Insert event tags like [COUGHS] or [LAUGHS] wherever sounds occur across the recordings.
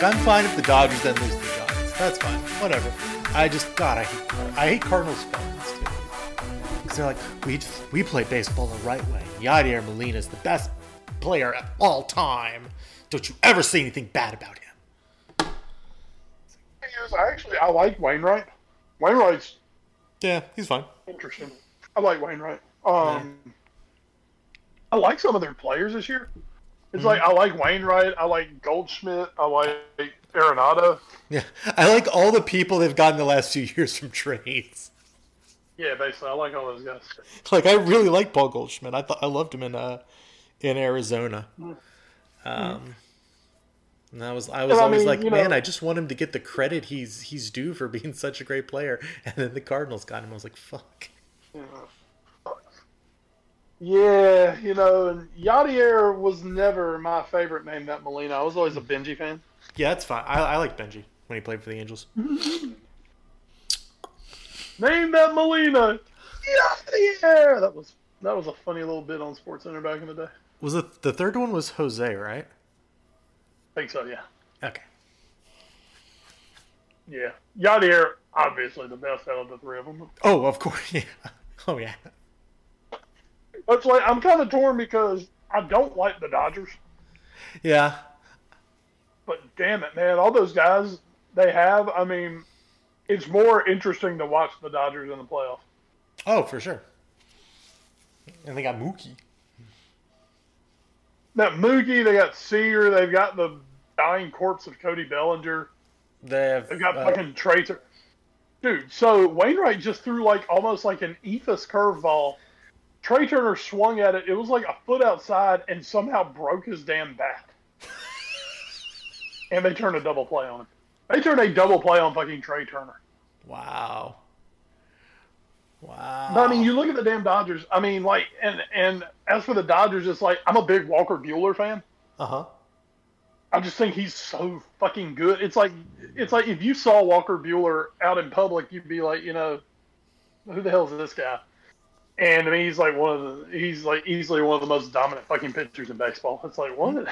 Like I'm fine if the Dodgers then lose to the Giants. That's fine. Whatever. I just God, I hate Card- I hate Cardinals fans too. Because they're like, we just, we play baseball the right way. Yadier Molina is the best player of all time. Don't you ever say anything bad about him. Yes, I actually I like Wainwright. Wainwright's Yeah, he's fine. interesting. I like Wainwright. Um, I like some of their players this year. It's like I like Wainwright. I like Goldschmidt. I like Arenado. Yeah, I like all the people they've gotten the last few [LAUGHS] years from trades. Yeah, basically, I like all those guys. Like I really like Paul Goldschmidt. I thought I loved him in uh in Arizona. Um, and I was I was And I always mean, like, you know- man, I just want him to get the credit he's he's due for being [LAUGHS] such a great player. And then the Cardinals got him. I was like, fuck. Yeah, you know, and Yadier was never my favorite name. That Molina. I was always a Benji fan. Yeah, that's fine. I, I like Benji when he played for the Angels. [LAUGHS] Name that Molina. Yadier. That was that was a funny little bit on Sports Center back in the day. Was it the third one was Jose, right? I think so. Yeah. Okay. Yeah. Yadier, obviously the best out of the three of them. Oh, of course. [LAUGHS] Yeah. Oh yeah. It's like I'm kind of torn because I don't like the Dodgers, Yeah. but damn it, man, all those guys they have. I mean, it's more interesting to watch the Dodgers in the playoffs. Oh, for sure. And they got Mookie. That Mookie, they got Seager, they've got the dying corpse of Cody Bellinger, They have they've got uh, fucking Tracer. Dude, so Wainwright just threw like almost like an eephus curveball. Trea Turner swung at it. It was like a foot outside and somehow broke his damn bat. [LAUGHS] and they turned a double play on him. They turned a double play on fucking Trea Turner. Wow. Wow. But I mean, you look at the damn Dodgers. I mean, like, and and as for the Dodgers, it's like I'm a big Walker Buehler fan. Uh huh. I just think he's so fucking good. It's like it's like if you saw Walker Buehler out in public, you'd be like, you know, who the hell is this guy? And I mean, he's like one of the he's like easily one of the most dominant fucking pitchers in baseball. It's like what? And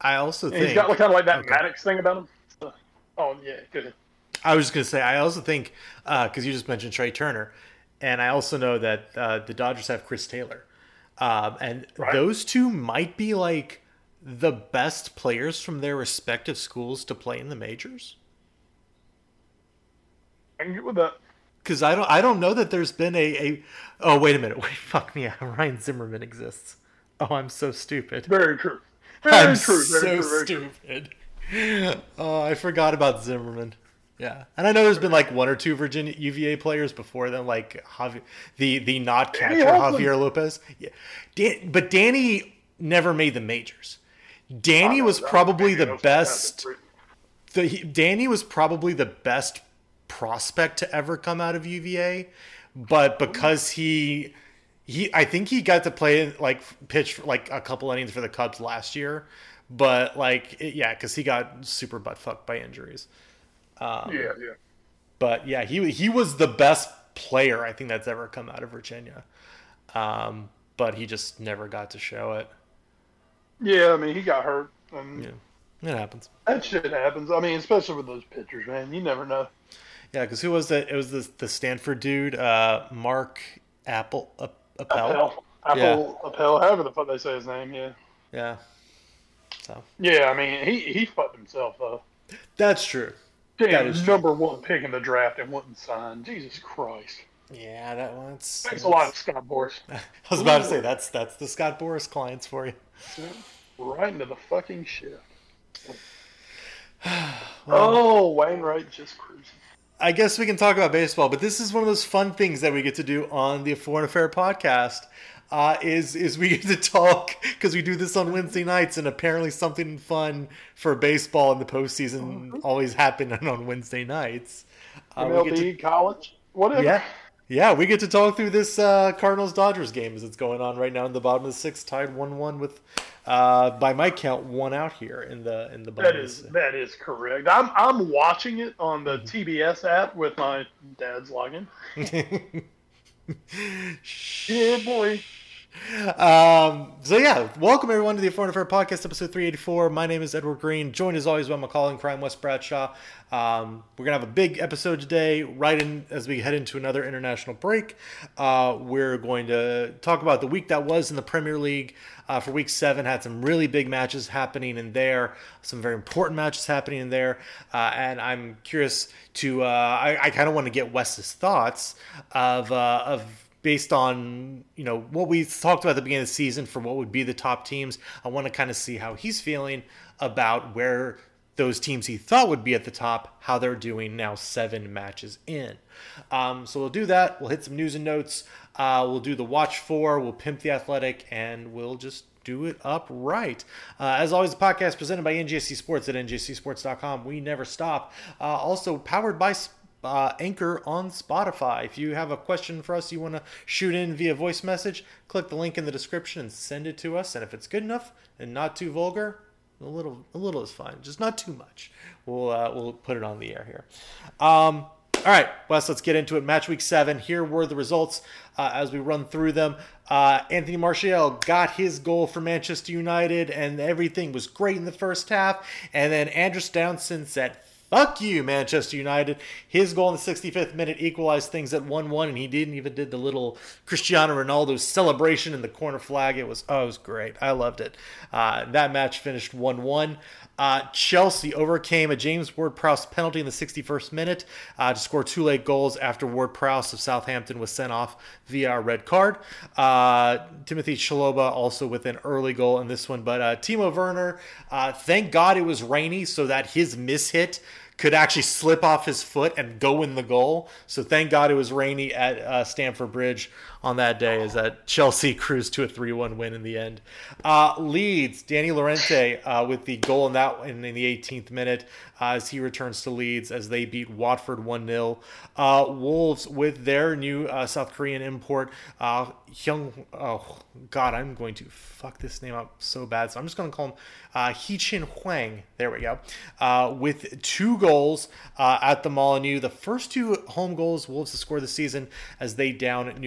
I also think he's got like kind of like that Okay. Maddux thing about him. So- oh yeah, good. I was just gonna say. I also think because you just mentioned Trea Turner, and I also know that uh, the Dodgers have Chris Taylor, um, and Right. those two might be like the best players from their respective schools to play in the majors. I can get with that. Because I don't, I don't know that there's been a, a. Oh wait a minute! Wait, [LAUGHS] fuck me! Out. [LAUGHS] Ryan Zimmerman exists. Oh, I'm so stupid. Very true. [LAUGHS] Very I'm true. so Very true. Very true. stupid. Oh, I forgot about Zimmerman. Yeah, and I know there's been like one or two Virginia UVA players before them, like Javi, the the not catcher. Javier Lopez. Yeah, Dan, but Danny never made the majors. Danny was probably the best. The, Danny was probably the best prospect to ever come out of UVA, but because he he I think he got to play like pitch like a couple innings for the Cubs last year, but like it- yeah, because he got super butt fucked by injuries. Um, Yeah, yeah. But yeah, he he was the best player I think that's ever come out of Virginia, um, but he just never got to show it. Yeah, I mean, he got hurt. And Yeah, it happens. That shit happens. I mean, especially with those pitchers, man. You never know. Yeah, because who was that? It was the the Stanford dude, uh, Mark Apple uh, Appel. Appel. Apple, Appel, however the fuck they say his name, yeah. Yeah. So Yeah, I mean, he, he fucked himself, though. that's true. Damn, That is true. number one pick in the draft and wouldn't sign. Jesus Christ. Yeah, that one's. Thanks a lot, of Scott Boras. [LAUGHS] I was about to say that's that's the Scott Boras clients for you. Right into the fucking shit. [SIGHS] oh, Wainwright just cruising. I guess we can talk about baseball, but this is one of those fun things that we get to do on the Foreign Affair podcast. Uh, is is we [LAUGHS] get to talk because we do this on Wednesday nights, and apparently something fun for baseball in the postseason mm-hmm. always happen on Wednesday nights. Uh, MLB to, college, whatever. Yeah, yeah, we get to talk through this uh, Cardinals Dodgers game as it's going on right now in the bottom of the sixth, tied one one with, uh, by my count, one out here in the in the bottom. That is that is correct. I'm I'm watching it on the TBS app with my dad's login. [LAUGHS] yeah, boy. Um, so yeah, welcome everyone to the Foreign Affair Podcast, episode 384. My name is Edward Greene, joined as always by McCall and Crime Wes Bradshaw. Um, we're gonna have a big episode today, right in as we head into another international break. Uh, we're going to talk about the week that was in the Premier League. Uh, for week seven, had some really big matches happening in there, some very important matches happening in there, uh, and I'm curious to. Uh, I, I kind of want to get Wes's thoughts of uh, of based on you know what we talked about at the beginning of the season for what would be the top teams. I want to kind of see how he's feeling about where those teams he thought would be at the top, how they're doing now seven matches in. Um, so we'll do that. We'll hit some news and notes. Uh, we'll do the watch four. We'll pimp the athletic, and we'll just do it up right. Uh, as always, the podcast presented by NGSC Sports at NGSCSports.com. We never stop. Uh, also powered by uh, Anchor on Spotify. If you have a question for us you want to shoot in via voice message, click the link in the description and send it to us. And if it's good enough and not too vulgar, a little a little is fine, just not too much. We'll uh, we'll put it on the air here. Um, all right, Wes, let's get into it. Match week seven. Here were the results uh, as we run through them. Uh, Anthony Martial got his goal for Manchester United, and everything was great in the first half. And then Andros Townsend said, Fuck you, Manchester United. His goal in the 65th minute equalized things at 1 1, and he didn't even did the little Cristiano Ronaldo celebration in the corner flag. It was, oh, it was great. I loved it. Uh, that match finished 1 1. Uh, Chelsea overcame a James Ward Prowse penalty in the 61st minute uh, to score two late goals after Ward Prowse of Southampton was sent off via a red card. Uh, Timothy Chalobah also with an early goal in this one, but uh, Timo Werner, uh, thank God it was rainy so that his miss hit could actually slip off his foot and go in the goal. So thank God it was rainy at uh, Stamford Bridge on that day, as that Chelsea [LAUGHS] cruised to a three-one win in the end. Uh, Leeds, Danny Llorente uh, with the goal in that in, in the 18th minute uh, as he returns to Leeds as they beat Watford one 0 uh, Wolves with their new uh, South Korean import Hyung. Oh God, I'm going to fuck this name up so bad. So I'm just going to call him uh, Chin Huang. There we go. Uh, with two goals uh, at the Molineux. The first two home goals Wolves have scored this season as they down at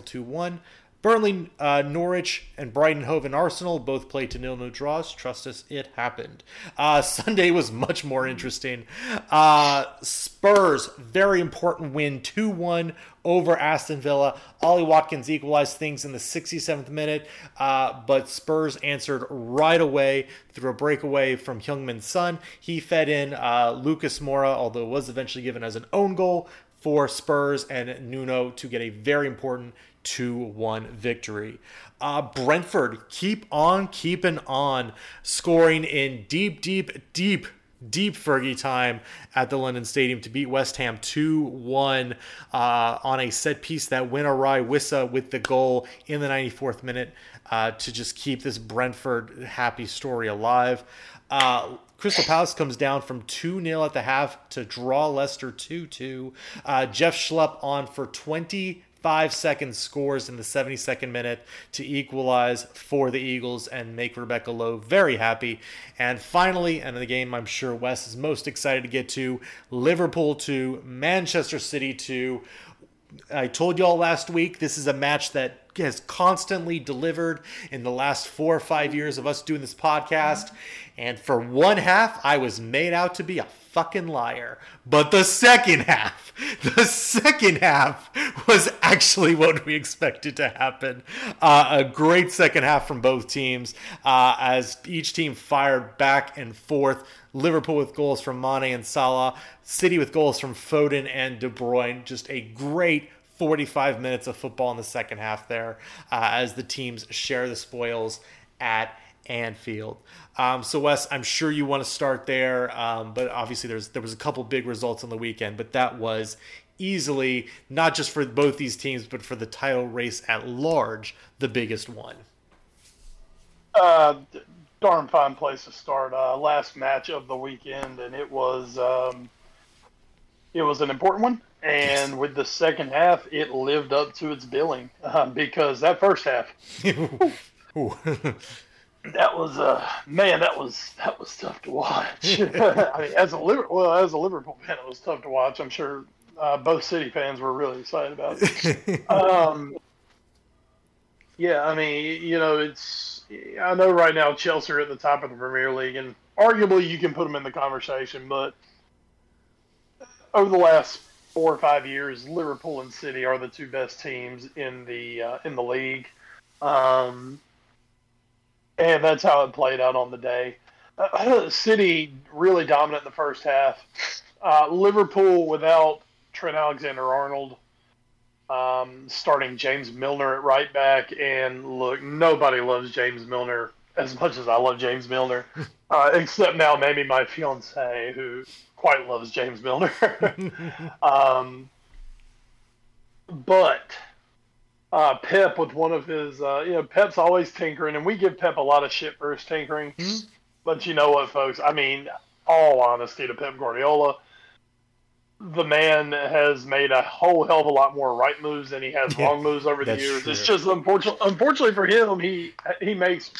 Newcastle 2 1. Burnley, uh, Norwich, and Brighton Hove and Arsenal both played to nil no draws. Trust us, it happened. Uh, [LAUGHS] Sunday was much more interesting. Uh, Spurs, very important win 2 1 over Aston Villa. Ollie Watkins equalized things in the 67th minute, uh, but Spurs answered right away through a breakaway from Heung-min Son. He fed in uh, Lucas Moura, although it was eventually given as an own goal for Spurs and Nuno to get a very important 2 1 victory. Uh, Brentford keep on keeping on, scoring in deep, deep, deep, deep Fergie time at the London Stadium to beat West Ham 2 1 uh, on a set piece that went awry. Wissa with the goal in the 94th minute uh, to just keep this Brentford happy story alive. Uh, Crystal Palace comes down from 2 0 at the half to draw Leicester 2 2. Uh, Jeff Schlupp on for 20 five seconds scores in the 72nd minute to equalize for the Eagles and make Rebecca Lowe very happy. And finally, and the game I'm sure Wes is most excited to get to Liverpool 2, Manchester City 2. I told y'all last week this is a match that has constantly delivered in the last four or five years of us doing this podcast. And for one half, I was made out to be a fucking liar. But the second half, [LAUGHS] the second half was actually what we expected to happen. Uh, a great second half from both teams uh, as each team fired back and forth. Liverpool with goals from Mane and Salah, City with goals from Foden and De Bruyne. Just a great 45 minutes of football in the second half there uh, as the teams share the spoils at Anfield. Um, so Wes, I'm sure you want to start there, um, but obviously there's there was a couple big results on the weekend, but that was easily not just for both these teams, but for the title race at large, the biggest one. Uh, darn fine place to start. Uh, last match of the weekend, and it was um, it was an important one. And yes. with the second half, it lived up to its billing uh, [LAUGHS] because that first half, [LAUGHS] [LAUGHS] that was uh man, that was that was tough to watch. [LAUGHS] [LAUGHS] I mean, as a Liverpool, well, as a Liverpool fan, it was tough to watch. I'm sure uh, both City fans were really excited about it. [LAUGHS] um, yeah, I mean, you know, it's I know right now Chelsea are at the top of the Premier League, and arguably you can put them in the conversation, but over the last four or five years, Liverpool and City are the two best teams in the uh, in the league. Um, and that's how it played out on the day. Uh, [CLEARS THROAT] City really dominant in the first half. Uh, Liverpool without Trent Alexander Arnold, um, starting James Milner at right back. And look, nobody loves James Milner as much as I love James Milner, [LAUGHS] uh, except now maybe my fiance who quite loves James Milner. [LAUGHS] um, but uh, Pep with one of his, uh, you know, Pep's always tinkering, and we give Pep a lot of shit for his tinkering. Mm-hmm. But you know what, folks? I mean, all honesty to Pep Guardiola, the man has made a whole hell of a lot more right moves than he has [LAUGHS] yeah, wrong moves over the years. True. It's just unfortunate, unfortunately for him, he he makes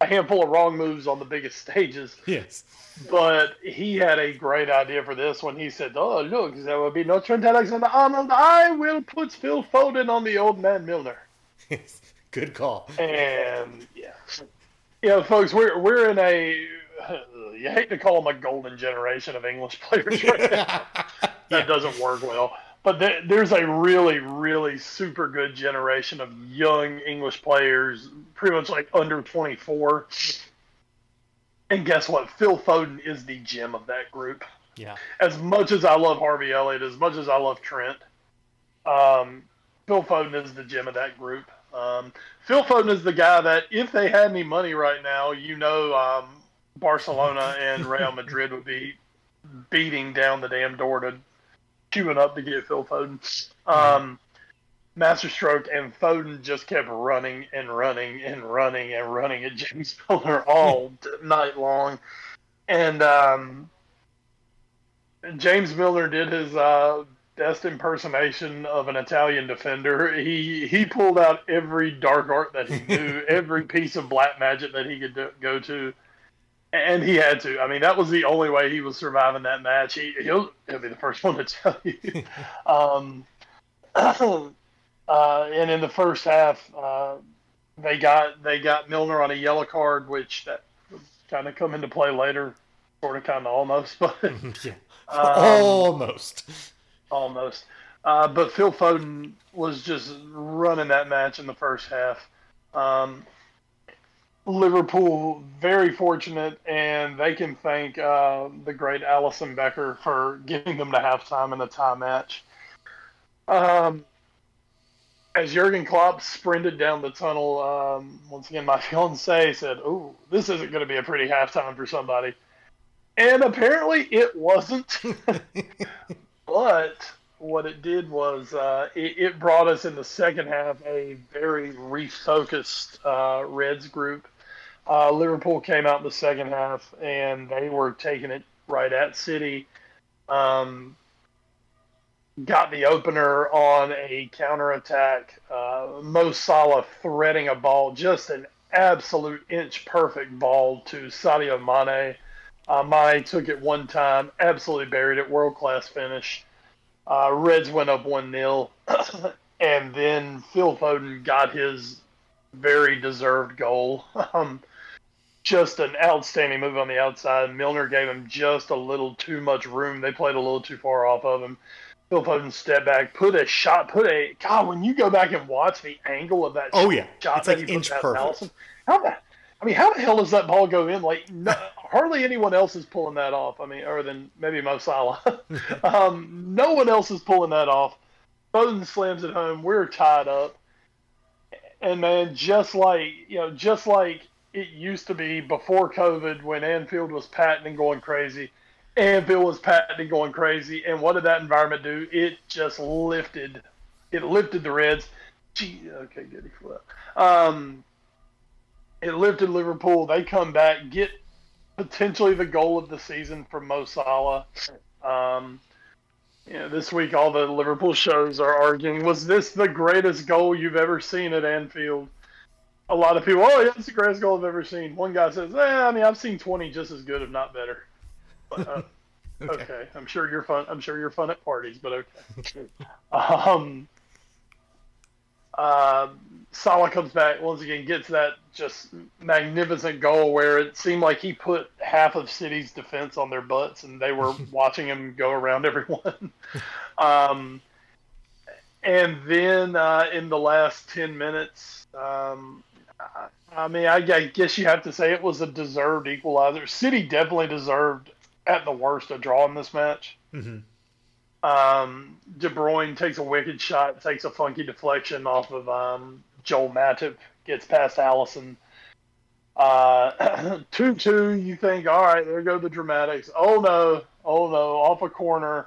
a handful of wrong moves on the biggest [LAUGHS] stages. Yes. But he had a great idea for this when he said, "Oh, look, there will be no Trent Alexander-Arnold. I will put Phil Foden on the old man Milner." Good call. And yeah, you know, folks, we're we're in a you hate to call them a golden generation of English players right [LAUGHS] now. that yeah. doesn't work well. But there's a really, really super good generation of young English players, pretty much like under 24. And guess what? Phil Foden is the gem of that group. Yeah. As much as I love Harvey Elliott, as much as I love Trent, um, Phil Foden is the gem of that group. Um, Phil Foden is the guy that, if they had any money right now, you know, um, Barcelona and Real Madrid would be beating down the damn door to queuing up to get Phil Foden. Um, Masterstroke and Foden just kept running and running and running and running at James [LAUGHS] Milner all night long. And um, James Milner did his uh, best impersonation of an Italian defender. He he pulled out every dark art that he knew, [LAUGHS] every piece of black magic that he could do, go to and he had to. I mean, that was the only way he was surviving that match. He he'll he'll be the first one to tell you. [LAUGHS] um, [CLEARS THROAT] uh, and in the first half, uh, they got they got Milner on a yellow card, which that kind of come into play later, sort of, kind of, almost, [LAUGHS] but [LAUGHS] yeah. um, almost, almost. Uh, but Phil Foden was just running that match in the first half. Um, Liverpool very fortunate, and they can thank uh, the great Alisson Becker for getting them to halftime in the tie match. Um, as Jurgen Klopp sprinted down the tunnel, um, once again, my [LAUGHS] fiance said, "Oh, this isn't going to be a pretty halftime for somebody," and apparently it wasn't. [LAUGHS] but what it did was uh, it, it, brought us in the second half a very refocused uh, Reds group uh, Liverpool came out in the second half and they were taking it right at City. Um, got the opener on a counterattack. Uh, Mo Salah threading a ball, just an absolute inch perfect ball to Sadio Mane. Uh, Mane took it one time, absolutely buried it, world class finish. Uh, Reds went up 1 0. [COUGHS] and then Phil Foden got his very deserved goal. [LAUGHS] Um, just an outstanding move on the outside. Milner gave him just a little too much room. They played a little too far off of him. Phil Foden stepped back, put a shot, put a God. When you go back and watch the angle of that, oh yeah, shot it's like inch perfect. Alisson, how the, I mean, how the hell does that ball go in? Like, no, [LAUGHS] hardly anyone else is pulling that off. I mean, other than maybe Mo Salah. [LAUGHS] um, no one else is pulling that off. Foden slams it home. We're tied up, and man, just like you know, just like it used to be before COVID, when Anfield was patenting and going crazy. Anfield was patenting and going crazy, and what did that environment do? It just lifted, it lifted the Reds. Gee, okay, good for that. Um, it lifted Liverpool. They come back, get potentially the goal of the season for Mo Salah. Um, you know, this week all the Liverpool shows are arguing, was this the greatest goal you've ever seen at Anfield? A lot of people, oh, yeah, it's the greatest goal I've ever seen. One guy says, eh, I mean, I've seen 20 just as good, if not better. But, uh, [LAUGHS] okay. okay. I'm sure you're fun. I'm sure you're fun at parties, but okay. [LAUGHS] um, uh, Salah comes back once again, gets that just magnificent goal where it seemed like he put half of City's defense on their butts, and they were [LAUGHS] watching him go around everyone. um, and then uh, in the last ten minutes, um, I mean, I, I, guess you have to say it was a deserved equalizer. City definitely deserved, at the worst, a draw in this match. Mm-hmm. Um, De Bruyne takes a wicked shot, takes a funky deflection off of um, Joel Matip, gets past Alisson. Uh, [CLEARS THROAT] 2 2, you think, all right, there go the dramatics. Oh no, oh no, off a corner.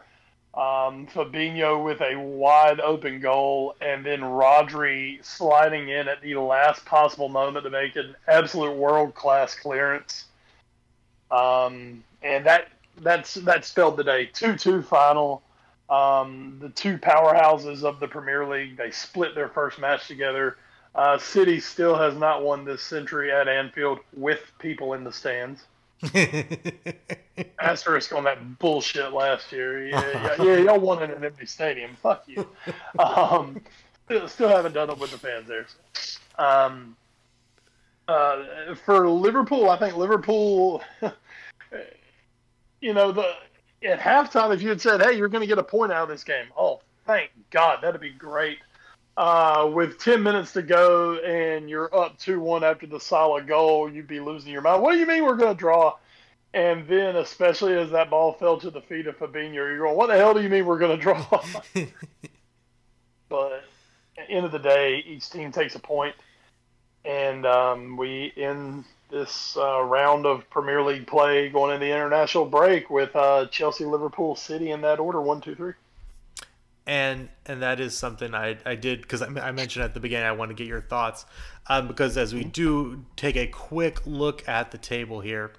Um, Fabinho with a wide open goal, and then Rodri sliding in at the last possible moment to make an absolute world class clearance. Um, and that that's that spelled the day. Two two final. Um, the two powerhouses of the Premier League they split their first match together. Uh, City still has not won this century at Anfield with people in the stands. [LAUGHS] Asterisk on that bullshit last year. Yeah, yeah, [LAUGHS] yeah, y'all won in an empty stadium. Fuck you. Um, still haven't done it with the fans there. Um, uh, for Liverpool, I think Liverpool. [LAUGHS] you know, the at halftime, if you had said, "Hey, you're going to get a point out of this game," oh, thank God, that'd be great uh, with 10 minutes to go and you're up 2 1 after the solid goal, you'd be losing your mind. What do you mean we're going to draw? And then, especially as that ball fell to the feet of Fabinho, you're going, what the hell do you mean we're going to draw? [LAUGHS] but at the end of the day, each team takes a point, and um, we end this uh, round of Premier League play going into the international break with uh, Chelsea, Liverpool, City in that order one, two, three and and that is something I, I did because I, I, mentioned at the beginning I want to get your thoughts um, because as we do take a quick look at the table here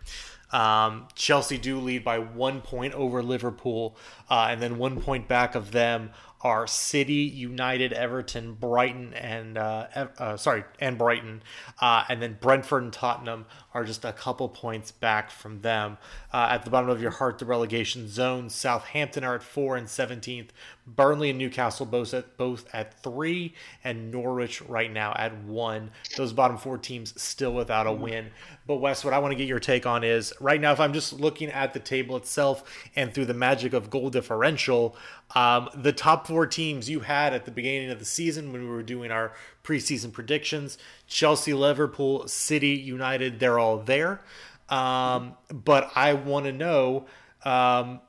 um, Chelsea do lead by one point over Liverpool uh, and then one point back of them are City, United, Everton, Brighton, and uh, uh, sorry, and Brighton, uh, and then Brentford and Tottenham are just a couple points back from them. Uh, at the bottom of your heart, the relegation zone, Southampton are at four and seventeenth. Burnley and Newcastle both at both at three, and Norwich right now at one. Those bottom four teams still without a win. But Wes, what I want to get your take on is right now, if I'm just looking at the table itself and through the magic of goal differential, um, the top four teams you had at the beginning of the season when we were doing our preseason predictions Chelsea, Liverpool, City, United, they're all there. Um, but I want to know, um,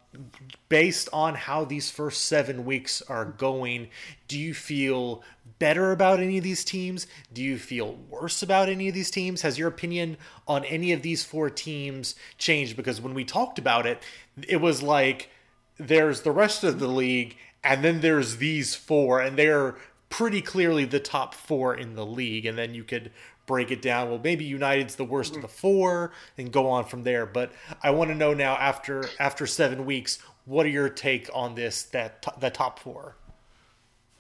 based on how these first seven weeks are going, do you feel better about any of these teams? Do you feel worse about any of these teams? Has your opinion on any of these four teams changed? Because when we talked about it, it was like there's the rest of the league, and then there's these four, and they're pretty clearly the top four in the league. And then you could break it down. Well, maybe United's the worst of the four, and go on from there. But I want to know now, after after seven weeks, what are your take on this? That the top four.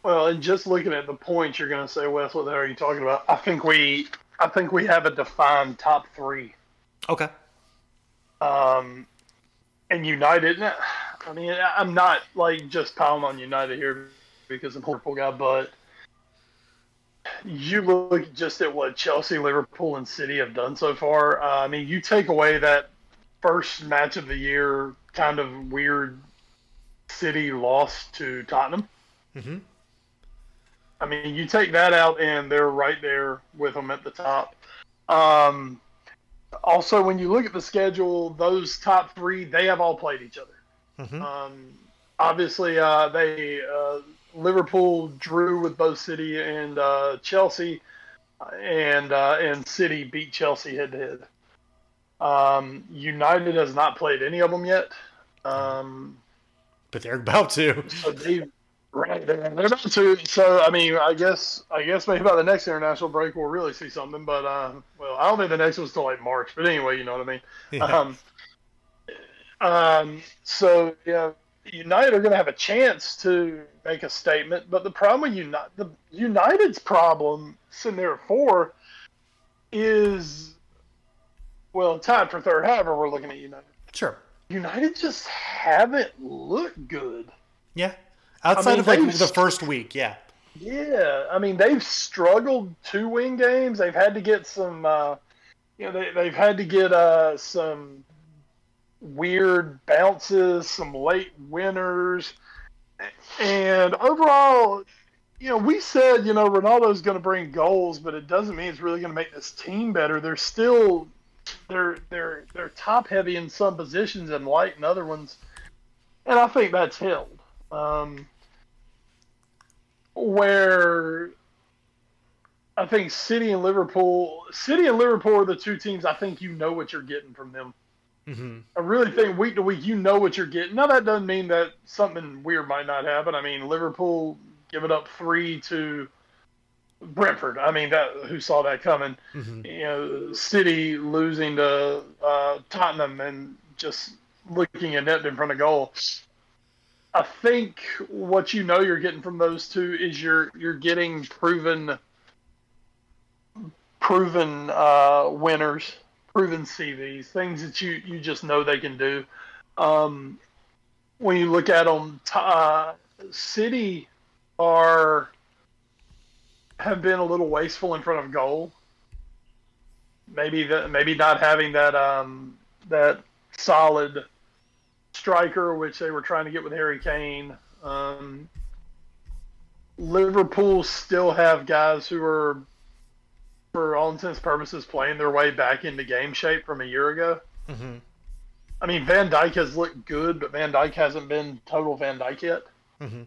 Well, and just looking at the points, you're going to say, Wes, what the hell are you talking about? I think we, I think we have a defined top three. Okay. Um, and United. I mean, I'm not like just piling on United here because I'm a Liverpool guy, but you look just at what Chelsea, Liverpool, and City have done so far. Uh, I mean, you take away that first match of the year, kind of weird City loss to Tottenham. Mm-hmm. I mean, you take that out, and they're right there with them at the top. Um, also, when you look at the schedule, those top three, they have all played each other. Mm-hmm. Um, obviously, uh, they uh, Liverpool drew with both City and uh, Chelsea, and uh, and City beat Chelsea head to head. Um, United has not played any of them yet. Um, but they're about to. So they, right, they're, they're about to. So I mean, I guess I guess maybe by the next international break we'll really see something. But uh, well, I don't think the next one's till like March. But anyway, you know what I mean. Yeah. Um, um, so yeah, United are going to have a chance to make a statement, but the problem with United, the United's problem sitting there at four is well time for third. However, we're looking at United. Sure. United just haven't looked good. Yeah. Outside I mean, of like the first week, yeah. Yeah, I mean they've struggled to win games. They've had to get some, uh, you know, they, they've had to get uh, some weird bounces, some late winners, and overall, you know, we said you know Ronaldo's going to bring goals, but it doesn't mean it's really going to make this team better. They're still they're they're they're top heavy in some positions and light in other ones, and I think that's held. Um, where I think City and Liverpool, City and Liverpool are the two teams I think you know what you're getting from them. Mm-hmm. I really think week to week you know what you're getting. Now that doesn't mean that something weird might not happen. I mean Liverpool giving up three to Brentford. I mean, that who saw that coming? Mm-hmm. You know, City losing to uh, Tottenham and just looking inept in front of goal. I think what you know you're getting from those two is you're you're getting proven proven uh, winners, proven CVs, things that you you just know they can do. Um, when you look at them, uh, City are have been a little wasteful in front of goal. Maybe that maybe not having that um, that solid striker, which they were trying to get with Harry Kane. Um, Liverpool still have guys who are, for all intents and purposes, playing their way back into game shape from a year ago. Mm-hmm. I mean, Van Dijk has looked good, but Van Dijk hasn't been total Van Dijk yet. Mm-hmm.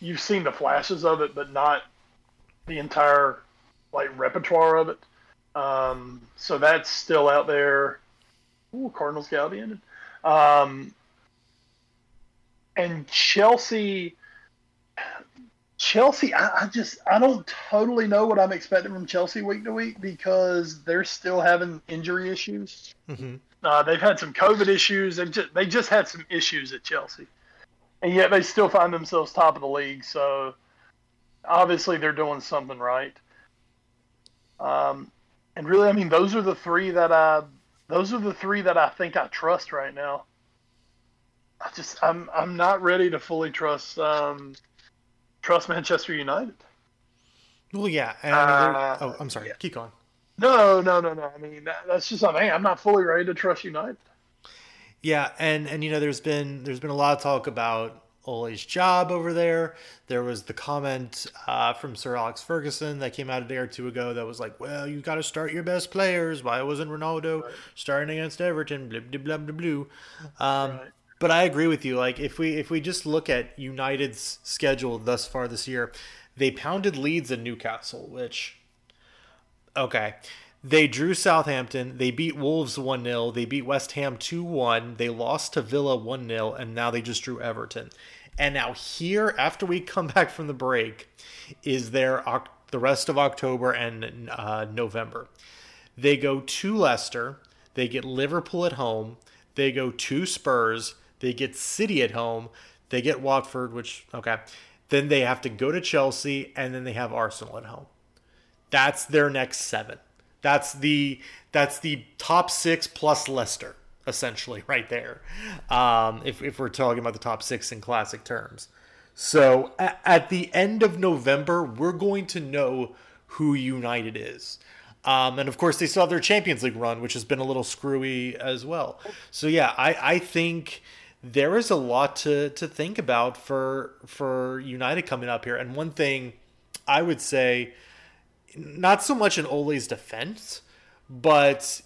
You've seen the flashes of it, but not the entire like repertoire of it. Um, so that's still out there. Ooh, Cardinals ended. Um, and Chelsea, Chelsea, I, I, just I don't totally know what I'm expecting from Chelsea week to week because they're still having injury issues. Mm-hmm. Uh, they've had some COVID issues. They just they just had some issues at Chelsea, and yet they still find themselves top of the league. So obviously they're doing something right. Um, and really, I mean, those are the three that I those are the three that I think I trust right now. I just I'm I'm not ready to fully trust um, trust Manchester United. Well, yeah. Uh, oh, I'm sorry. Yeah. Keep going. No, no, no, no. I mean, that, that's just something. I'm not fully ready to trust United. Yeah, and and you know, there's been there's been a lot of talk about Ole's job over there. There was the comment uh, from Sir Alex Ferguson that came out a day or two ago that was like, "Well, you got to start your best players. Why wasn't Ronaldo right. starting against Everton?" Blah blah blah blah blah. Um, right. But I agree with you. Like if we if we just look at United's schedule thus far this year, they pounded Leeds and Newcastle, which okay. They drew Southampton. They beat Wolves 1 0. They beat West Ham 2 1. They lost to Villa 1 0. And now they just drew Everton. And now, here, after we come [LAUGHS] back from the break, is their the rest of October and uh, November. They go to Leicester. They get Liverpool at home. They go to Spurs. They get City at home. They get Watford, which, okay. Then they have to go to Chelsea, and then they have Arsenal at home. That's their next seven. That's the that's the top six plus Leicester essentially right there. Um, if if we're talking about the top six in classic terms. So at, at the end of November, we're going to know who United is. Um, and of course, they still have their Champions League run, which has been a little screwy as well. So yeah, I, I think there is a lot to, to think about for for United coming up here. And one thing I would say not so much in Ole's defense, but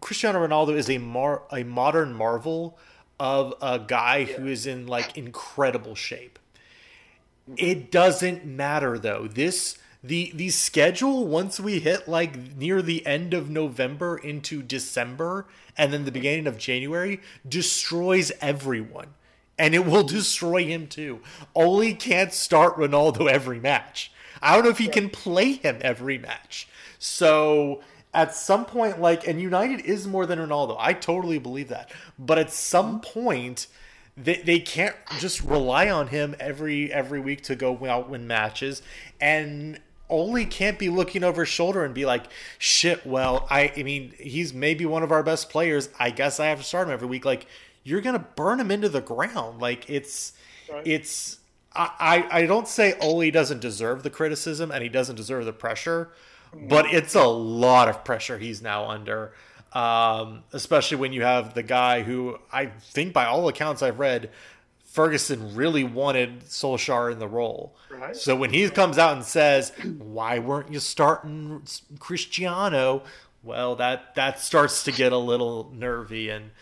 Cristiano Ronaldo is a mar- a modern marvel of a guy who is in like incredible shape. It doesn't matter though. This the the schedule once we hit like near the end of November into December and then the beginning of January destroys everyone. And it will [LAUGHS] destroy him too. Ole can't start Ronaldo every match. I don't know if he can play him every match. So at some point, like, and United is more than Ronaldo. I totally believe that. But at some point, they, they can't just rely on him every every week to go out win matches. And Ole can't be looking over his shoulder and be like, shit, well, I, I mean, he's maybe one of our best players. I guess I have to start him every week. Like, you're going to burn him into the ground. Like, it's, right. it's, I, I I don't say Ole doesn't deserve the criticism and he doesn't deserve the pressure, but it's a lot of pressure he's now under. Um, especially when you have the guy who I think, by all accounts I've read, Ferguson really wanted Solskjaer in the role. Right. So when he comes out and says, "Why weren't you starting Cristiano?" Well, that that starts to get a little nervy, and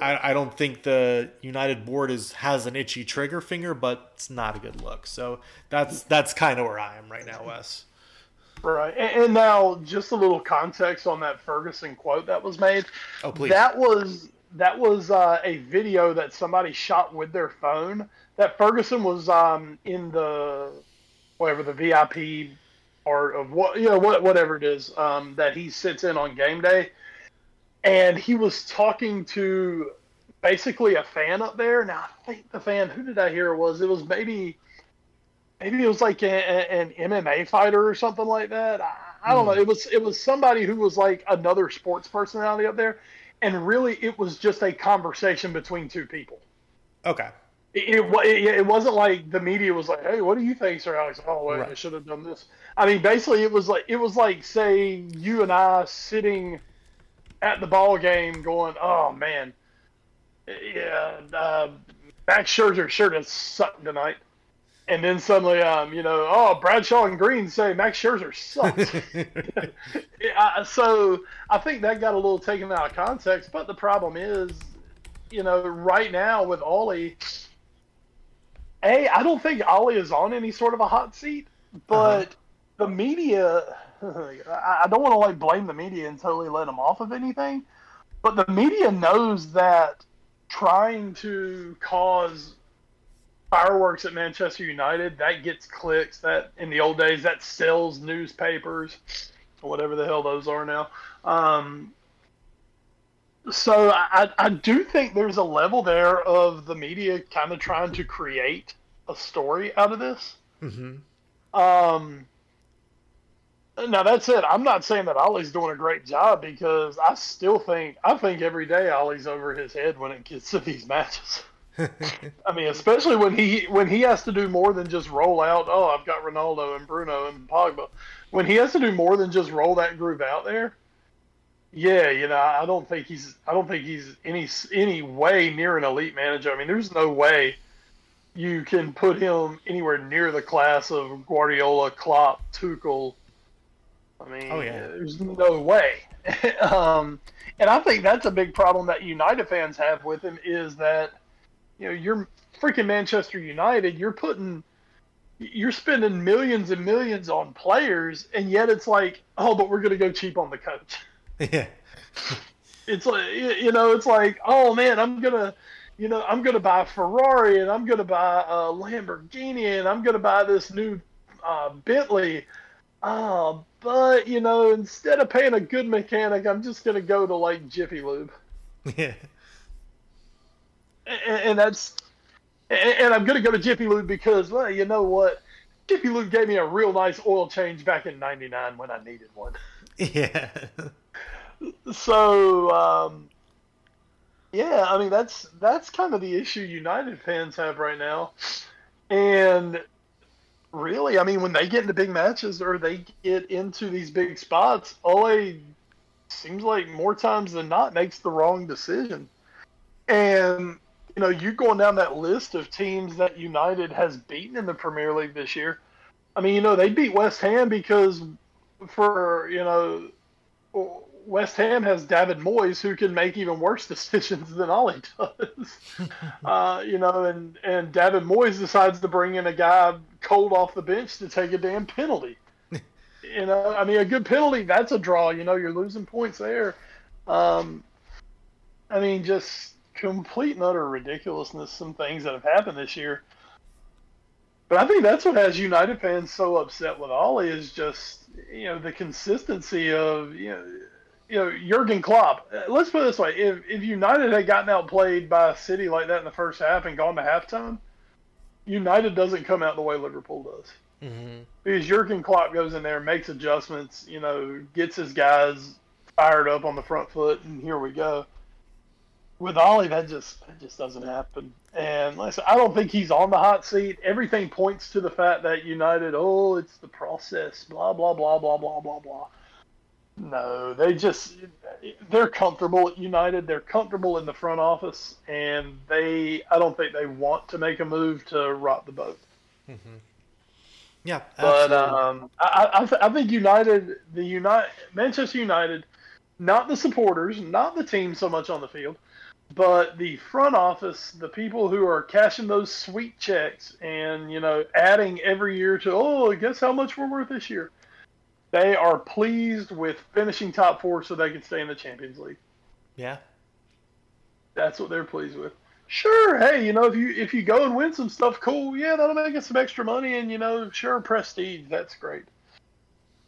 I, I don't think the United board is has an itchy trigger finger, but it's not a good look. So that's that's kind of where I am right now, Wes. Right, and, and now just a little context on that Ferguson quote that was made. Oh, please. That was that was uh, a video that somebody shot with their phone. That Ferguson was um, in the whatever the VIP part of what you know what whatever it is um, that he sits in on game day, and he was talking to basically a fan up there. Now I think the fan who did I hear it was? It was maybe maybe it was like a, a, an MMA fighter or something like that. I, I don't mm. know. It was it was somebody who was like another sports personality up there and really it was just a conversation between two people. Okay. It, it, it, wasn't like the media was like, "Hey, what do you think, Sir Alex? Oh, right. I should have done this." I mean, basically, it was like it was like say you and I sitting at the ball game, going, "Oh man, yeah, uh, Max Scherzer sure does suck tonight." And then suddenly, um, you know, oh, Bradshaw and Greene say Max Scherzer sucks. [LAUGHS] [LAUGHS] yeah, so I think that got a little taken out of context. But the problem is, you know, right now with Ole, a I don't think Ollie is on any sort of a hot seat, but uh-huh. the media. [LAUGHS] I don't want to like blame the media and totally let them off of anything, but the media knows that trying to cause fireworks at Manchester United, that gets clicks. That in the old days, that sells newspapers, whatever the hell those are now. Um, so I, I do think there's a level there of the media kind of trying to create a story out of this. Mm-hmm. Um, now that said, I'm not saying that Ollie's doing a great job because I still think I think every day Ollie's over his head when it gets to these matches. [LAUGHS] I mean, especially when he when he has to do more than just roll out. Oh, I've got Ronaldo and Bruno and Pogba. When he has to do more than just roll that groove out there, yeah, you know, I don't think he's I don't think he's any any way near an elite manager. I mean, there's no way you can put him anywhere near the class of Guardiola, Klopp, Tuchel. I mean, oh, yeah. there's no way. [LAUGHS] um, and I think that's a big problem that United fans have with him is that you know, you're freaking Manchester United. You're putting, you're spending millions and millions on players, and yet it's like, oh, but we're gonna go cheap on the coach. [LAUGHS] Yeah. [LAUGHS] it's like you know, it's like, oh man, I'm gonna, you know, I'm gonna buy a Ferrari and I'm gonna buy a Lamborghini and I'm gonna buy this new uh, Bentley. Uh, but you know, instead of paying a good mechanic, I'm just gonna go to like Jiffy Lube. [LAUGHS] Yeah and, and that's and, I'm gonna go to Jiffy Lube because well, you know what, Jiffy Lube gave me a real nice oil change back in '99 when I needed one. [LAUGHS] Yeah. so um, yeah, I mean that's that's kind of the issue United fans have right now, and really, I mean when they get into big matches or they get into these big spots, Ole seems like more times than not makes the wrong decision, and you know, you going down that list of teams that United has beaten in the Premier League this year. I mean, you know, they beat West Ham because for you know West Ham has David Moyes, who can make even worse [LAUGHS] decisions than Ollie does. [LAUGHS] uh, you know, and and David Moyes decides to bring in a guy cold off the bench to take a damn penalty. [LAUGHS] you know, I mean, a good penalty that's a draw. You know, you're losing points there. Um, I mean, just complete and utter ridiculousness. Some things that have happened this year. But I think that's what has United fans so upset with Ole is just you know the consistency of you know you know Jurgen Klopp. Uh, let's put it this way: if if United had gotten outplayed by a City like that in the first half and gone to halftime, United doesn't come out the way Liverpool does. Mm-hmm. Because Jurgen Klopp goes in there, makes adjustments, you know, gets his guys fired up on the front foot, and here we go with Ole, that just that just doesn't happen. And listen, I don't think he's on the hot seat. Everything points to the fact that United, oh, it's the process, blah blah blah blah blah blah blah. No, they just they're comfortable at United. They're comfortable in the front office, and they I don't think they want to make a move to rock the boat. Mm-hmm. Yeah, but um, I I, th- I think United, the United Manchester United, not the supporters, not the team so much on the field but the front office, the people who are cashing those sweet checks and you know adding every year to oh, guess how much we're worth this year. They are pleased with finishing top four so they can stay in the Champions League. Yeah, that's what they're pleased with. Sure, hey, you know if you if you go and win some stuff, cool. Yeah, that'll make us some extra money, and you know, sure, prestige, that's great.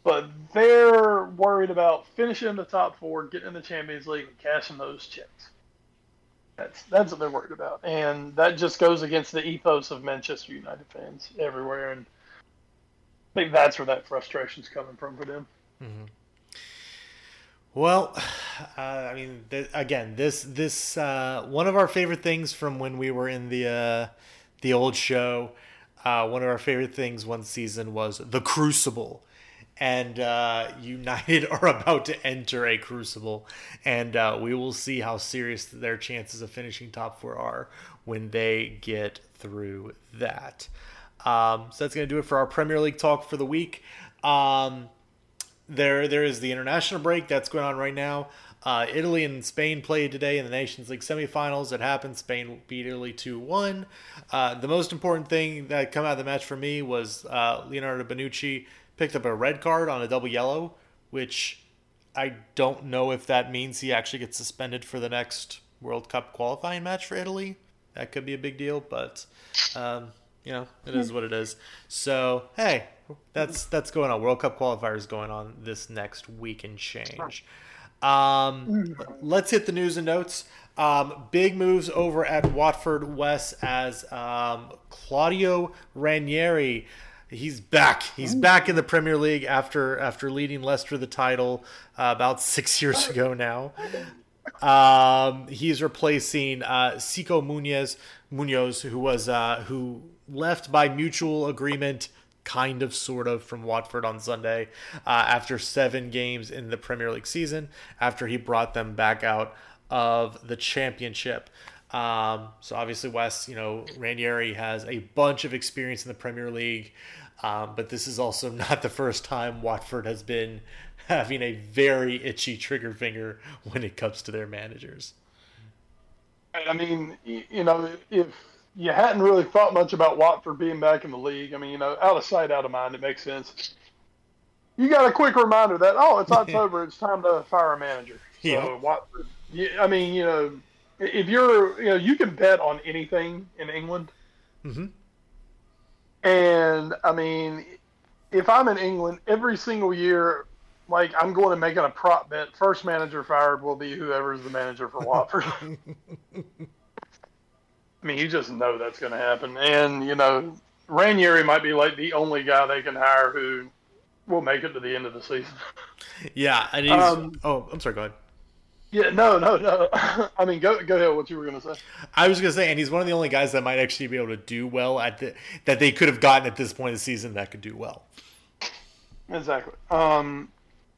But they're worried about finishing the top four, getting in the Champions League, and cashing those checks. That's that's what they're worried about, and that just goes against the ethos of Manchester United fans everywhere, and I think that's where that frustration's coming from for them. Mm-hmm. Well, [SIGHS] uh, I mean, th- again, this this uh, one of our favorite things from when we were in the uh, the old show. Uh, one of our favorite things one season was the Crucible, and uh, United [LAUGHS] are about to enter a crucible, and uh, we will see how serious their chances of finishing top four are when they get through that. Um, so that's going to do it for our Premier League talk for the week. Um, there, there is the international break that's going on right now. Uh, Italy and Spain played today in the Nations League semifinals. It happened. Spain beat Italy 2 1. Uh, the most important thing that come out of the match for me was uh, Leonardo Bonucci picked up a red card on a double yellow, which I don't know if that means he actually gets suspended for the next World Cup qualifying match for Italy. That could be a big deal, but um, you know, it is what it is. So hey, that's that's going on. World Cup qualifiers going on this next week and change. Um, let's hit the news and notes. Um, big moves over at Watford Wes as um, Claudio Ranieri he's back. He's back in the Premier League after after leading Leicester the title uh, about six [LAUGHS] years ago now. Um, he's replacing uh, Xisco Munoz, Munoz, who was uh, who left by mutual agreement, kind of, sort of, from Watford on Sunday uh, after seven games in the Premier League season. After he brought them back out of the Championship. Um, so obviously, Wes, you know, Ranieri has a bunch of experience in the Premier League. Um, but this is also [LAUGHS] not the first time Watford has been having a very itchy trigger finger when it comes to their managers. I mean, you know, if you hadn't really thought much about Watford being back in the league, I mean, you know, out of sight, out of mind, it makes sense. You got a quick reminder that oh, it's [LAUGHS] October, it's time to fire a manager. So yeah. Watford, I mean, you know, if you're, you know, you can bet on anything in England. Mm-hmm. And I mean, if I'm in England, every single year, like I'm going to make it a prop bet. First manager fired will be whoever's the manager for Watford. [LAUGHS] I mean, you just know that's going to happen. And you know, Ranieri might be like the only guy they can hire who will make it to the end of the season. Yeah, and he's. Um, oh, I'm sorry. Go ahead. Yeah, no, no, no. [LAUGHS] I mean, go go ahead. What you were going to say? I was going to say, and he's one of the only guys that might actually be able to do well at the that they could have gotten at this point in the season that could do well. Exactly. Um,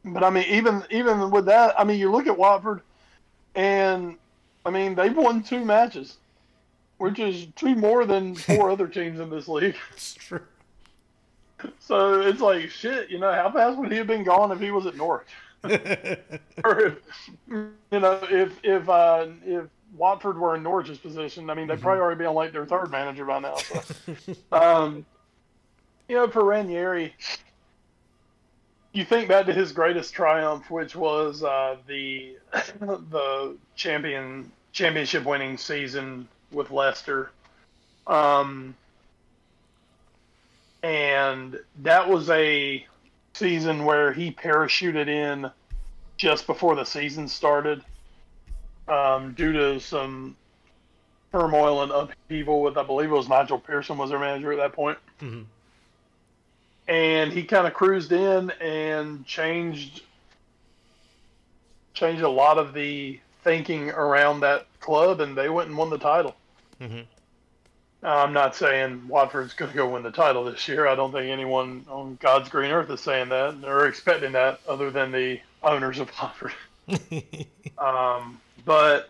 but I mean, even even with that, I mean, you look at Watford, and I mean, they've won two matches, which is two more than four [LAUGHS] other teams in this league. It's true. So it's like shit. You know, how fast would he have been gone if he was at Norwich? Or if you know, if if uh, if Watford were in Norwich's position, I mean, they'd probably already be on like their third manager by now. So, um, you know, for Ranieri, you think back to his greatest triumph, which was uh, the [LAUGHS] the champion championship winning season with Leicester. Um, and that was a season where he parachuted in just before the season started um, due to some turmoil and upheaval with, I believe it was Nigel Pearson was their manager at that point. Mm-hmm. And he kind of cruised in and changed changed a lot of the thinking around that club, and they went and won the title. Mm-hmm. I'm not saying Watford's going to go win the title this year. I don't think anyone on God's green earth is saying that or expecting that, other than the owners of Watford. [LAUGHS] um, but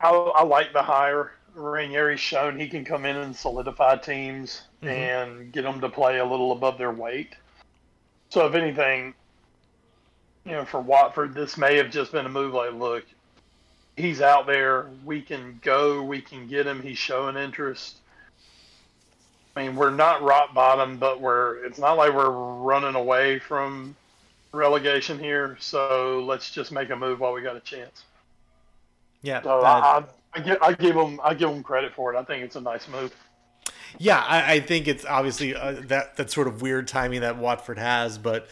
I, I, like the hire. Ranieri's shown he can come in and solidify teams mm-hmm. and get them to play a little above their weight. So, if anything, you know, for Watford, this may have just been a move like, look, he's out there. We can go. We can get him. He's showing interest. I mean, we're not rock bottom, but we're. It's not like we're running away from relegation here. So let's just make a move while we got a chance. Yeah. So I, I, give, I give them I give them credit for it. I think it's a nice move. Yeah, I, I think it's obviously uh, that that sort of weird timing that Watford has, but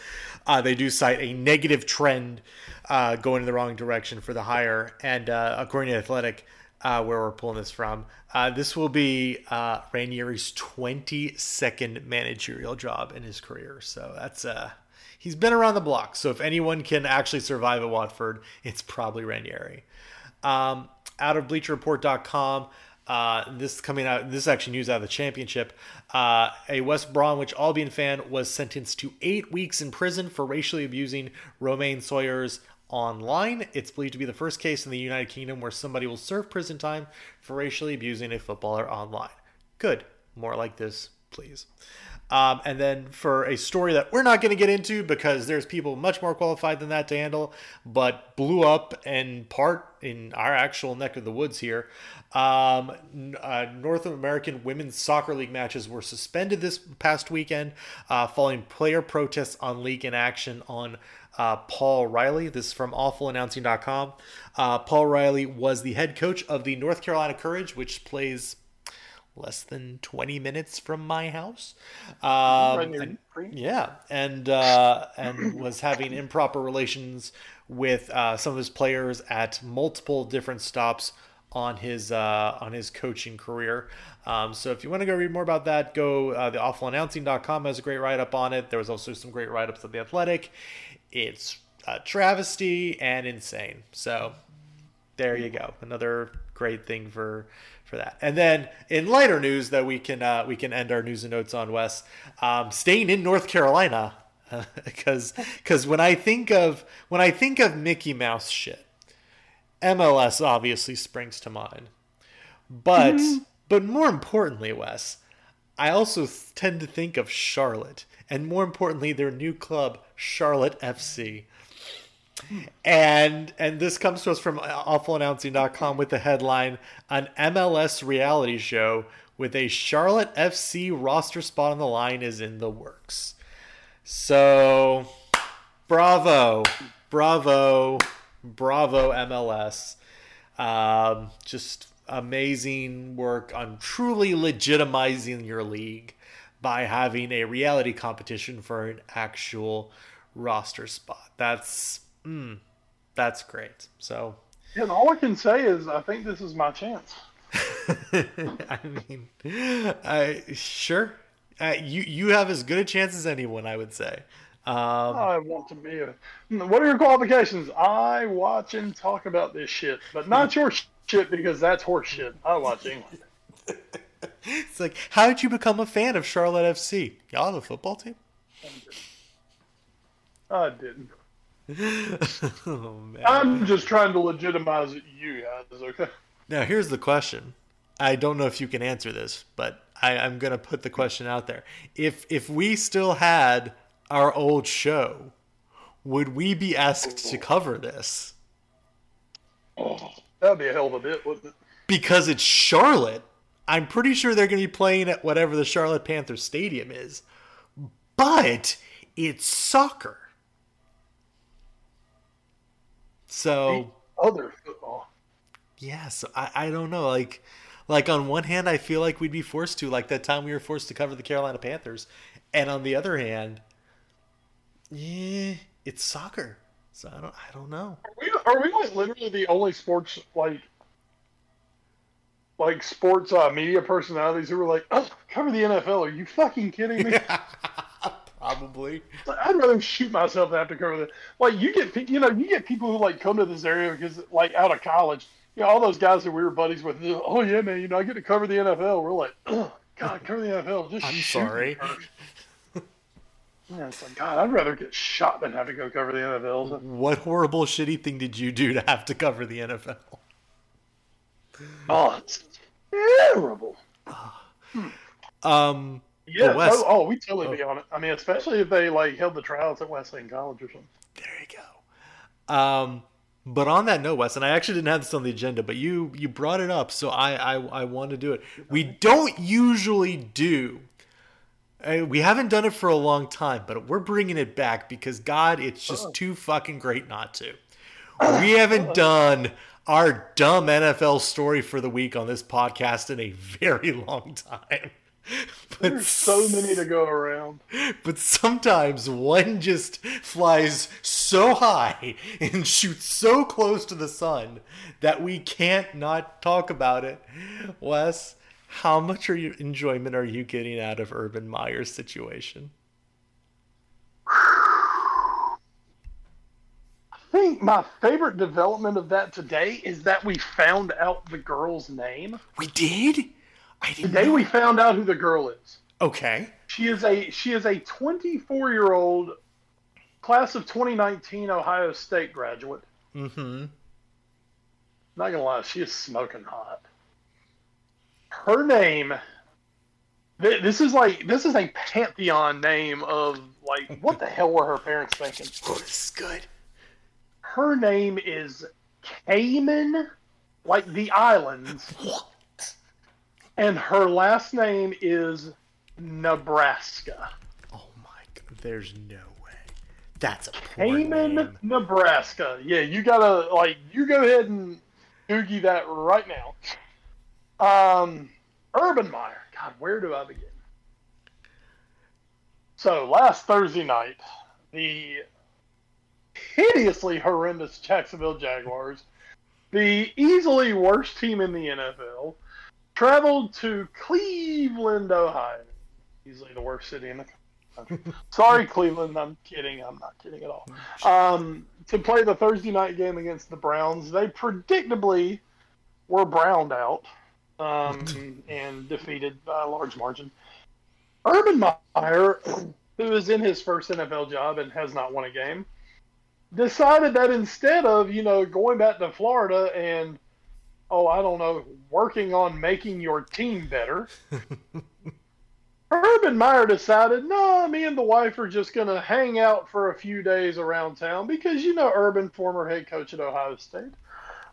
uh, they do cite a negative trend uh, going in the wrong direction for the hire. And uh, according to Athletic, uh, where we're pulling this from, uh, this will be uh, Ranieri's 22nd managerial job in his career. So that's uh, he's been around the block. So if anyone can actually survive at Watford, it's probably Ranieri. Um, out of BleacherReport.com. Uh, this coming out, this is actually news out of the championship. Uh, a West Bromwich Albion fan was sentenced to eight weeks in prison for racially abusing Romaine Sawyers online. It's believed to be the first case in the United Kingdom where somebody will serve prison time for racially abusing a footballer online. Good. More like this, please. Um, and then for a story that we're not going to get into because there's people much more qualified than that to handle, but blew up in part in our actual neck of the woods here. Um, uh, North American women's soccer league matches were suspended this past weekend uh, following player protests on league in action on uh, Paul Riley. This is from awfulannouncing.com. Uh, Paul Riley was the head coach of the North Carolina Courage, which plays less than 20 minutes from my house. Um, and, yeah, and uh, and [CLEARS THROAT] was having improper relations with uh, some of his players at multiple different stops on his uh, on his coaching career. Um, so if you want to go read more about that, go uh, the awfulannouncing.com has a great write up on it. There was also some great write ups of the Athletic. It's a travesty and insane. So there you go. Another great thing for for that. And then in lighter news that we can uh, we can end our news and notes on Wes, um, staying in North Carolina [LAUGHS] because because when I think of when I think of Mickey Mouse shit, MLS obviously springs to mind. But mm-hmm. but more importantly, Wes, I also tend to think of Charlotte and more importantly their new club Charlotte FC. And and this comes to us from awfulannouncing.com with the headline an MLS reality show with a Charlotte FC roster spot on the line is in the works. So bravo. Bravo. Bravo MLS. Um, just amazing work on truly legitimizing your league by having a reality competition for an actual roster spot. That's mm, that's great. So, and all I can say is I think this is my chance. [LAUGHS] I mean, I sure uh, you you have as good a chance as anyone, I would say. Um, I want to be a. What are your qualifications? I watch and talk about this shit, but not your shit because that's horse shit. I watch England. [LAUGHS] it's like, how did you become a fan of Charlotte FC? Y'all have a football team? I didn't. [LAUGHS] oh, I'm just trying to legitimize you guys, okay? Now, here's the question I don't know if you can answer this, but I, I'm going to put the question out there. If if we still had our old show, would we be asked to cover this? Oh, that'd be a hell of a bit, wouldn't it? Because it's Charlotte. I'm pretty sure they're going to be playing at whatever the Charlotte Panthers Stadium is, but it's soccer. So other football. Yeah, so I, I don't know. Like like on one hand I feel like we'd be forced to, like that time we were forced to cover the Carolina Panthers. And on the other hand, yeah, it's soccer. So I don't I don't know. Are we, are we like literally the only sports like like sports uh, media personalities who were like, "Oh, cover the NFL"? Are you fucking kidding me? [LAUGHS] Probably. I'd rather shoot myself than have to cover the. Like you get, you know, you get people who like come to this area because like out of college, you know, all those guys that we were buddies with. Oh yeah, man, you know, I get to cover the NFL. We're like, oh God, cover the NFL. Just I'm sorry. Yeah, it's like God, I'd rather get shot than have to go cover the NFL. What horrible, shitty thing did you do to have to cover the NFL? Oh, it's terrible. [SIGHS] Um, Yeah. Wes- oh, oh, we totally be on it. I mean, especially if they like held the trials at Wesleyan College or something. There you go. Um, but on that note, Wes, and I actually didn't have this on the agenda, but you you brought it up, so I I, I want to do it. We don't usually do. we haven't done it for a long time, but we're bringing it back because God, it's just too fucking great not to. We haven't done our dumb NFL story for the week on this podcast in a [LAUGHS] very long time. But There's so many to go around. but sometimes one just flies so high and shoots so close to the sun that we can't not talk about it. Wes, how much are you, enjoyment are you getting out of Urban Meyer's situation? I think my favorite development of that today is that we found out the girl's name. We did? Today know. we found out who the girl is. Okay. She is a she is a 24 year old class of 2019 Ohio State graduate. Mm-hmm. Not gonna lie, she is smoking hot. Her name. th- This is like this is a pantheon name of like what the hell were her parents thinking? Oh, [LAUGHS] this is good. Her name is Cayman, like the islands, What? And her last name is Nebraska. Oh my god. There's no way. That's a Cayman. Nebraska. Yeah, you gotta like you go ahead and doogie that right now. Um, Urban Meyer. God, where do I begin? So last Thursday night, the hideously horrendous Jacksonville Jaguars, the easily worst team in the NFL, traveled to Cleveland, Ohio. Easily the worst city in the country. [LAUGHS] Sorry, Cleveland. I'm kidding. I'm not kidding at all. Um, to play the Thursday night game against the Browns, they predictably were browned out um, [LAUGHS] and defeated by a large margin. Urban Meyer, who is in his first NFL job and has not won a game, decided that instead of you know going back to Florida and oh I don't know working on making your team better. [LAUGHS] Urban Meyer decided, no, me and the wife are just going to hang out for a few days around town because, you know, Urban, former head coach at Ohio State,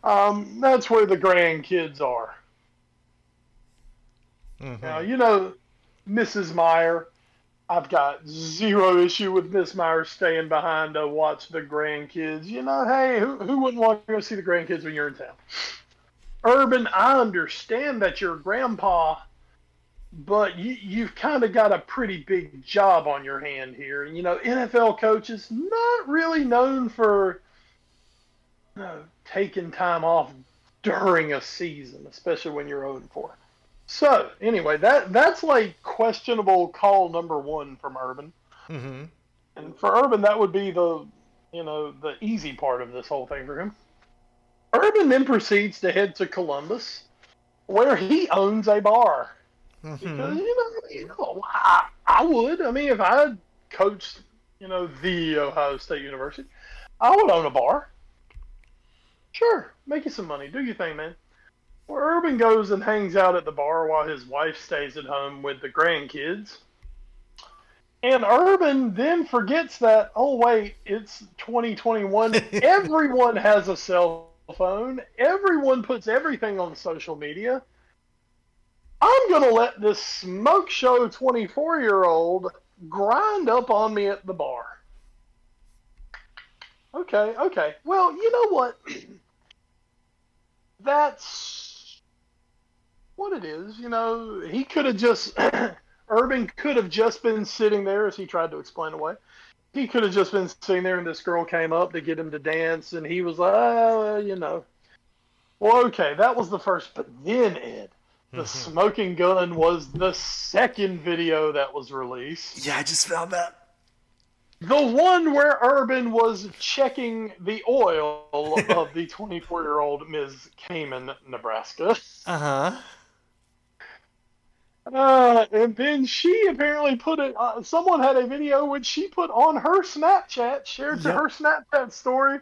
um, that's where the grandkids are. Now, you know, Mrs. Meyer, I've got zero issue with Miss Meyer staying behind to watch the grandkids. You know, hey, who, who wouldn't want to go see the grandkids when you're in town? Urban, I understand that your grandpa but you, you've kind of got a pretty big job on your hand here. And, you know, NFL coaches not really known for you know, taking time off during a season, especially when you're 0 4. So, anyway, that that's like questionable call number one from Urban. Mm-hmm. And for Urban, that would be the, you know, the easy part of this whole thing for him. Urban then proceeds to head to Columbus, where he owns a bar. Mm-hmm. Because you know, you know, I, I would. I mean, if I had coached, you know, the Ohio State University, I would own a bar. Sure, make you some money, do your thing, man. Well, Urban goes and hangs out at the bar while his wife stays at home with the grandkids. And Urban then forgets that, oh, wait, it's 2021. [LAUGHS] Everyone has a cell phone, everyone puts everything on social media. I'm going to let this smoke show 24 year old grind up on me at the bar. Okay, okay. Well, you know what? [CLEARS THROAT] That's what it is. You know, he could have just, [CLEARS THROAT] Urban could have just been sitting there as he tried to explain away. He could have just been sitting there and this girl came up to get him to dance and he was like, oh, you know. Well, okay, that was the first. But then, Ed, the smoking gun was the second video that was released. Yeah, I just found that. The one where Urban was checking the oil of the 24 year old Ms. Cayman, Nebraska. Uh-huh. Uh, and then she apparently put it, uh, someone had a video which she put on her Snapchat, shared to Yep. her Snapchat story,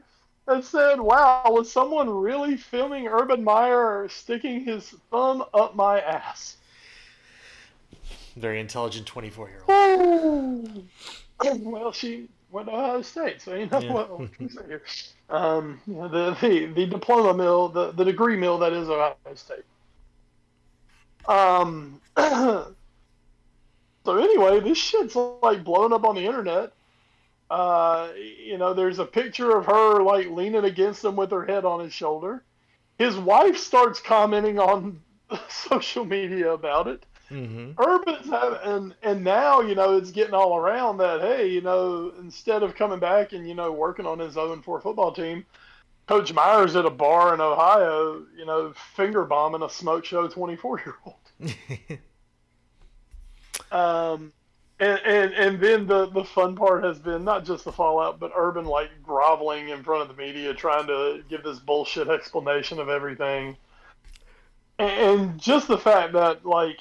and said, Wow, was someone really filming Urban Meyer sticking his thumb up my ass? Very intelligent 24-year-old. well, she went to Ohio State, so you know Yeah. what, what can say here? Um, the, the the diploma mill, the, the degree mill that is Ohio State. Um. [CLEARS THROAT] so anyway, this shit's like blowing up on the internet. Uh, you know, there's a picture of her like leaning against him with her head on his shoulder. His wife starts commenting on [LAUGHS] social media about it. Mm-hmm. Urban's having, and and now you know it's getting all around that hey you know instead of coming back and you know working on his 0 4 football team, Coach Myers at a bar in Ohio you know finger bombing a smoke show 24 year old. [LAUGHS] Um, and, and and then the the fun part has been not just the fallout, but Urban like groveling in front of the media, trying to give this bullshit explanation of everything, and, and just the fact that like,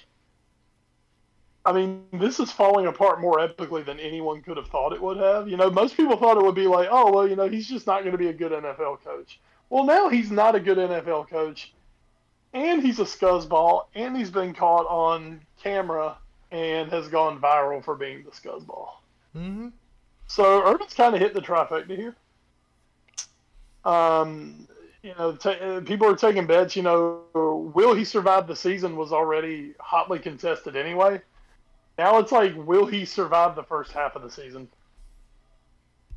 I mean, this is falling apart more epically than anyone could have thought it would have. You know, most people thought it would be like, oh well, you know, he's just not going to be a good NFL coach. Well, now he's not a good NFL coach, and he's a scuzzball, and he's been caught on camera and has gone viral for being the scuzzball. Mm-hmm. So Urban's kind of hit the trifecta here. Um, you know, ta uh, people are taking bets. You know, will he survive the season was already hotly contested anyway. Now it's like, will he survive the first half of the season?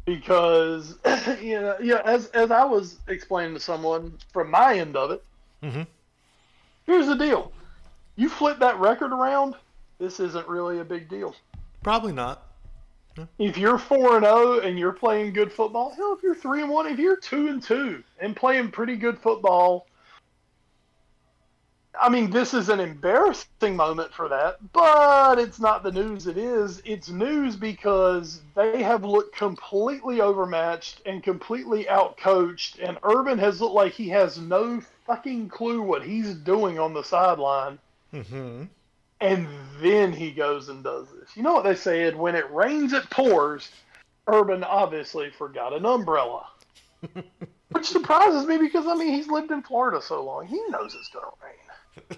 Because [CLEARS THROAT] you know, yeah, as as I was explaining to someone from my end of it, Mhm. here's the deal: you flip that record around, this isn't really a big deal. Probably not. If you're four and zero and you're playing good football, hell, if you're three and one, if you're two and two and playing pretty good football, I mean, this is an embarrassing moment for that, but it's not the news it is. It's news because they have looked completely overmatched and completely outcoached, and Urban has looked like he has no fucking clue what he's doing on the sideline. Mm-hmm. And then he goes and does this. You know what they said? When it rains, it pours. Urban obviously forgot an umbrella. [LAUGHS] Which surprises me because, I mean, he's lived in Florida so long. He knows it's going to rain. [LAUGHS]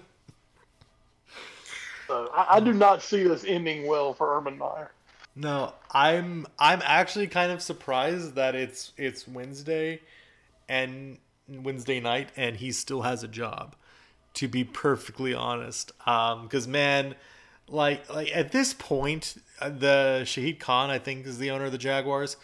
so I, I do not see this ending well for Urban Meyer. No, I'm I'm actually kind of surprised that it's it's Wednesday and Wednesday night and he still has a job. To be perfectly honest, because man, like like at this point, uh, the Shahid Khan I think is the owner of the Jaguars.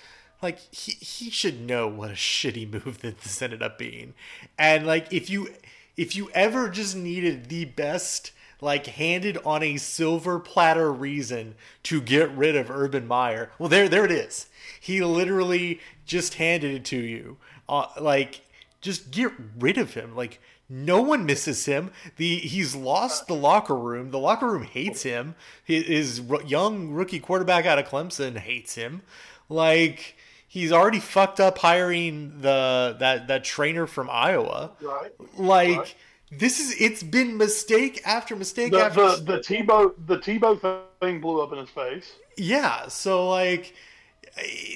Like he he should know what a shitty move that this ended up being, and like if you if you ever just needed the best like handed on a silver platter reason to get rid of Urban Meyer. Well, there, there it is. He literally just handed it to you. Uh, like, just get rid of him. Like, no one misses him. The he's lost the locker room. The locker room hates him. His, his young rookie quarterback out of Clemson hates him. Like. He's already fucked up hiring the that that trainer from Iowa. Right. Like Right. this is it's been mistake after mistake The, after the, the Tebow the Tebow thing blew up in his face. yeah so like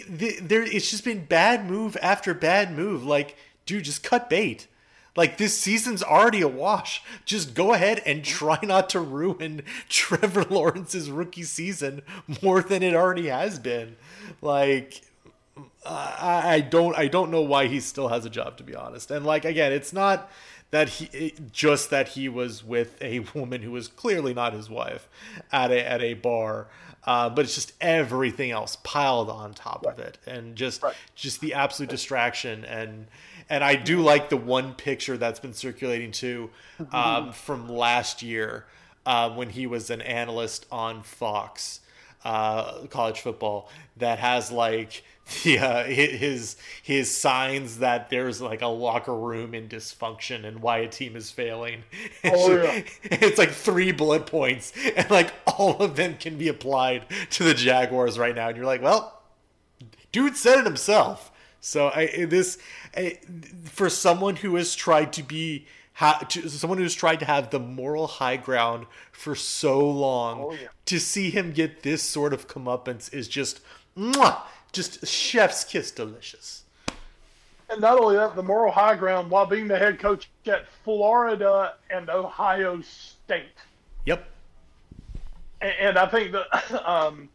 there it's just been bad move after bad move like dude just cut bait Like this season's already a wash. Just go ahead and try not to ruin [LAUGHS] Trevor Lawrence's rookie season more than it already has been. Like I, I don't I don't know why he still has a job to be honest. And like again, it's not that he just that he was with a [LAUGHS] woman who was clearly not his wife at a at a bar. Uh, but it's just everything else piled on top right. of it, and just right. just the absolute distraction and and I do like the one picture that's been circulating too um, from last year uh, when he was an analyst on Fox uh, college football that has like [LAUGHS] uh, his his signs that there's like a locker room in dysfunction and why a team is failing. Oh, [LAUGHS] yeah. it's like three bullet points, and like all of them can be applied to the Jaguars right now. And you're like, well, dude said it himself. So I this I, for someone who has tried to be ha, to, someone who's tried to have the moral high ground for so long oh, yeah. to see him get this sort of comeuppance is just mwah, just chef's kiss delicious. And not only that, the moral high ground while being the head coach at Florida and Ohio State. Yep. And, and I think that [LAUGHS] um,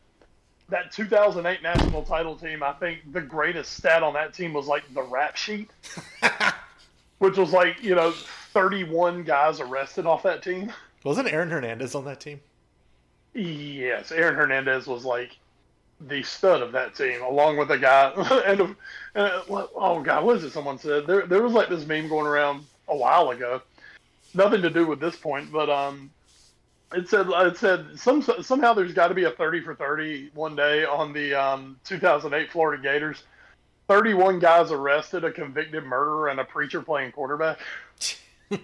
that 2008 national title team, I think the greatest stat on that team was like the rap sheet, [LAUGHS] which was like, you know, 31 guys arrested off that team. Wasn't Aaron Hernandez on that team? Yes, Aaron Hernandez was like the stud of that team, along with a guy. [LAUGHS] and uh, oh god, what is it? Someone said there there was like this meme going around a while ago. Nothing to do with this point, but um, it said it said some somehow there's got to be a 30 for 30 one day on the um, 2008 Florida Gators. 31 guys arrested, a convicted murderer, and a preacher playing quarterback. [LAUGHS] [LAUGHS] yeah,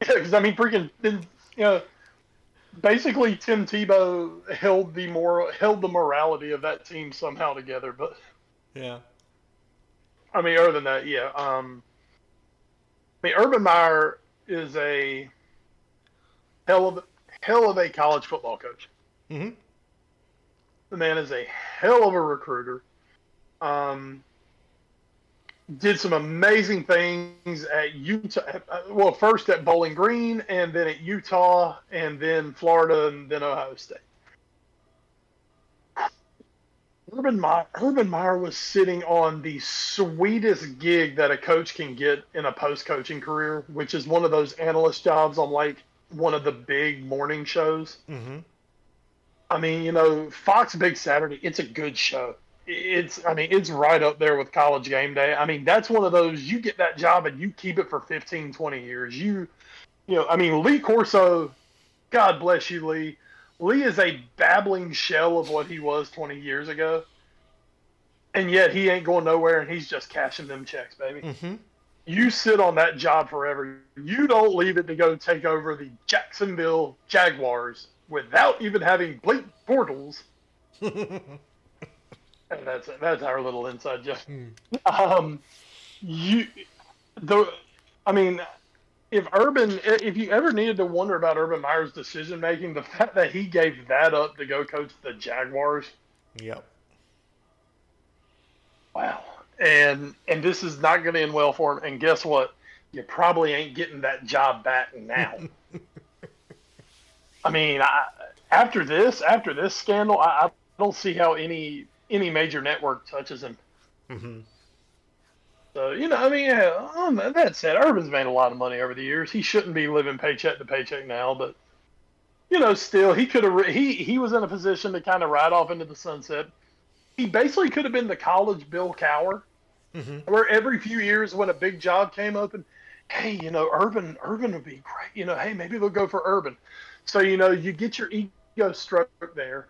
because I mean, freaking, you know, basically Tim Tebow held the moral held the morality of that team somehow together. But yeah, I mean, other than that, yeah. Um, I mean, Urban Meyer is a hell of hell of a college football coach. Mm-hmm. The man is a hell of a recruiter. Um, did some amazing things at Utah. Well, first at Bowling Green, and then at Utah, and then Florida, and then Ohio State. Urban Meyer, Urban Meyer was sitting on the sweetest gig that a coach can get in a post coaching career, which is one of those analyst jobs on like one of the big morning shows. Mm-hmm. I mean, you know, Fox Big Saturday, it's a good show. It's, I mean, it's right up there with college game day. I mean, that's one of those, you get that job and you keep it for 15, 20 years. You, you know, I mean, Lee Corso, God bless you, Lee. Lee is a babbling shell of what he was 20 years ago. And yet he ain't going nowhere and he's just cashing them checks, baby. Mm-hmm you sit on that job forever. You don't leave it to go take over the Jacksonville Jaguars without even having Blake Bortles. [LAUGHS] and that's that's our little inside joke. Hmm. Um, you, the, I mean, if Urban, if you ever needed to wonder about Urban Meyer's decision making, the fact that he gave that up to go coach the Jaguars. Yep. Wow and and this is not going to end well for him. And guess what? You probably ain't getting that job back now. [LAUGHS] I mean, I, after this, after this scandal, I, I, don't see how any any major network touches him. Mm-hmm. So you know, I mean, yeah, um, that said, Urban's made a lot of money over the years. He shouldn't be living paycheck to paycheck now, but you know, still, he could have. He he was in a position to kind of ride off into the sunset. He basically could have been the college Bill Cowher mm-hmm. where every few years when a big job came open, hey, you know, Urban, Urban would be great. You know, hey, maybe they'll go for Urban. So you know, you get your ego stroke there.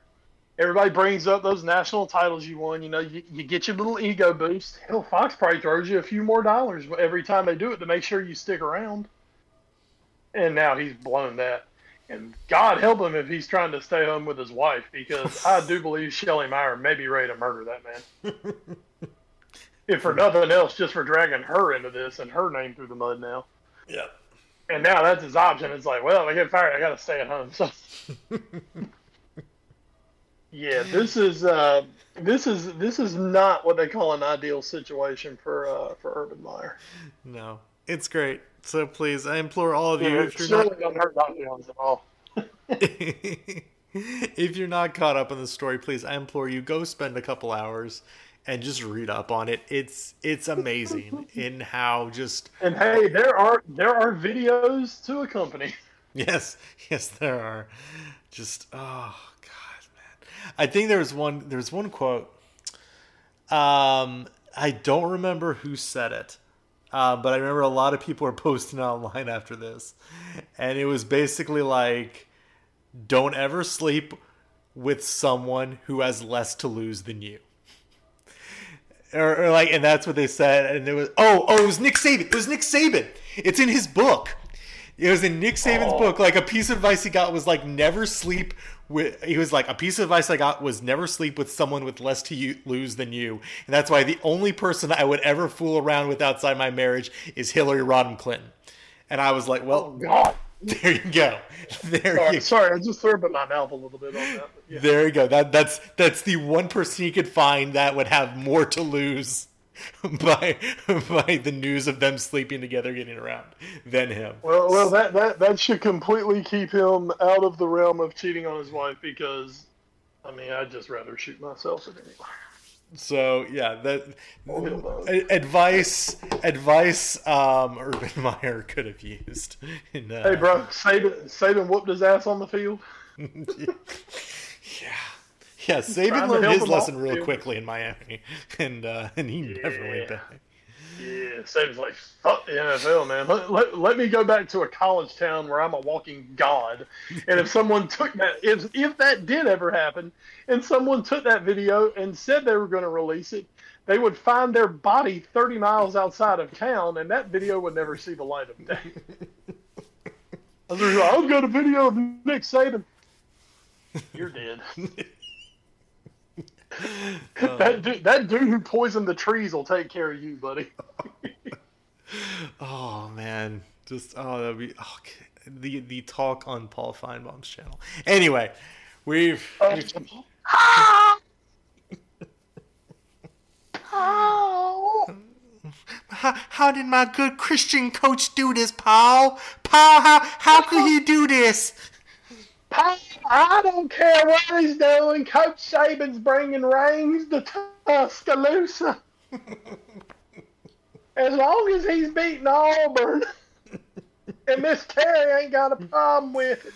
Everybody brings up those national titles you won. You know, you, you get your little ego boost. Hell, Fox probably throws you a few more dollars every time they do it to make sure you stick around. And now he's blown that. And God help him if he's trying to stay home with his wife because I do [LAUGHS] believe Shelley Meyer may be ready to murder that man. [LAUGHS] if for nothing else, just for dragging her into this and her name through the mud now. Yeah. And now that's his option. It's like, well, if I get fired, I got to stay at home. [LAUGHS] So. Yeah, this is uh, this is this is not what they call an ideal situation for uh, for Urban Meyer. No, it's great. So please, I implore all of you, Yeah, if you're not don't at all. [LAUGHS] if you're not caught up in the story, please, I implore you, go spend a couple hours and just read up on it. It's it's amazing [LAUGHS] in how just And hey, there are there are videos to accompany. yes, [LAUGHS] yes, there are. Just oh god, man. I think there's one there's one quote. Um, I don't remember who said it. Uh, but I remember a lot of people were posting online after this, and it was basically like, "Don't ever sleep with someone who has less to lose than you." Or, or like, and that's what they said. And it was, oh, oh, it was Nick Saban. It was Nick Saban. It's in his book. It was in Nick Saban's Oh. book. Like a piece of advice he got was like never sleep with. He was like a piece of advice I got was never sleep with someone with less to you, lose than you, and that's why the only person I would ever fool around with outside my marriage is Hillary Rodham Clinton. And I was like, well, oh, God, there you go, [LAUGHS] there sorry, you sorry, I just threw up my mouth a little bit on that. yeah. there you go. That that's that's the one person you could find that would have more to lose [LAUGHS] by by the news of them sleeping together, getting around than him. Well, well, that, that that should completely keep him out of the realm of cheating on his wife because, I mean, I'd just rather shoot myself at anyway. So yeah, that advice advice um, Urban [LAUGHS] Meyer could have used. In, uh, Hey, bro, Saban, Saban whooped his ass on the field. [LAUGHS] Yeah, yeah. Saban learned his lesson off, real dude. quickly in Miami, [LAUGHS] and uh, and he never went Yeah. back. Yeah, Saban's like, fuck the NFL, man. Let, let, let me go back to a college town where I'm a walking god. And if someone took that, if, if that did ever happen, and someone took that video and said they were going to release it, they would find their body 30 miles outside of town, and that video would never see the light of day. [LAUGHS] I was like, I've got a video of Nick Saban. You're dead. [LAUGHS] [LAUGHS] that, um, dude, that dude who poisoned the trees will take care of you, buddy. [LAUGHS] Oh man, just oh that'd be oh, the the talk on Paul Finebaum's channel. Anyway, we've, oh, we've [LAUGHS] how, how did my good Christian coach do this, Paul? Paul, how how could he do this? I don't care what he's doing. Coach Saban's bringing rings to Tuscaloosa. [LAUGHS] as long as he's beating Auburn, [LAUGHS] and Miss Terry ain't got a problem with it.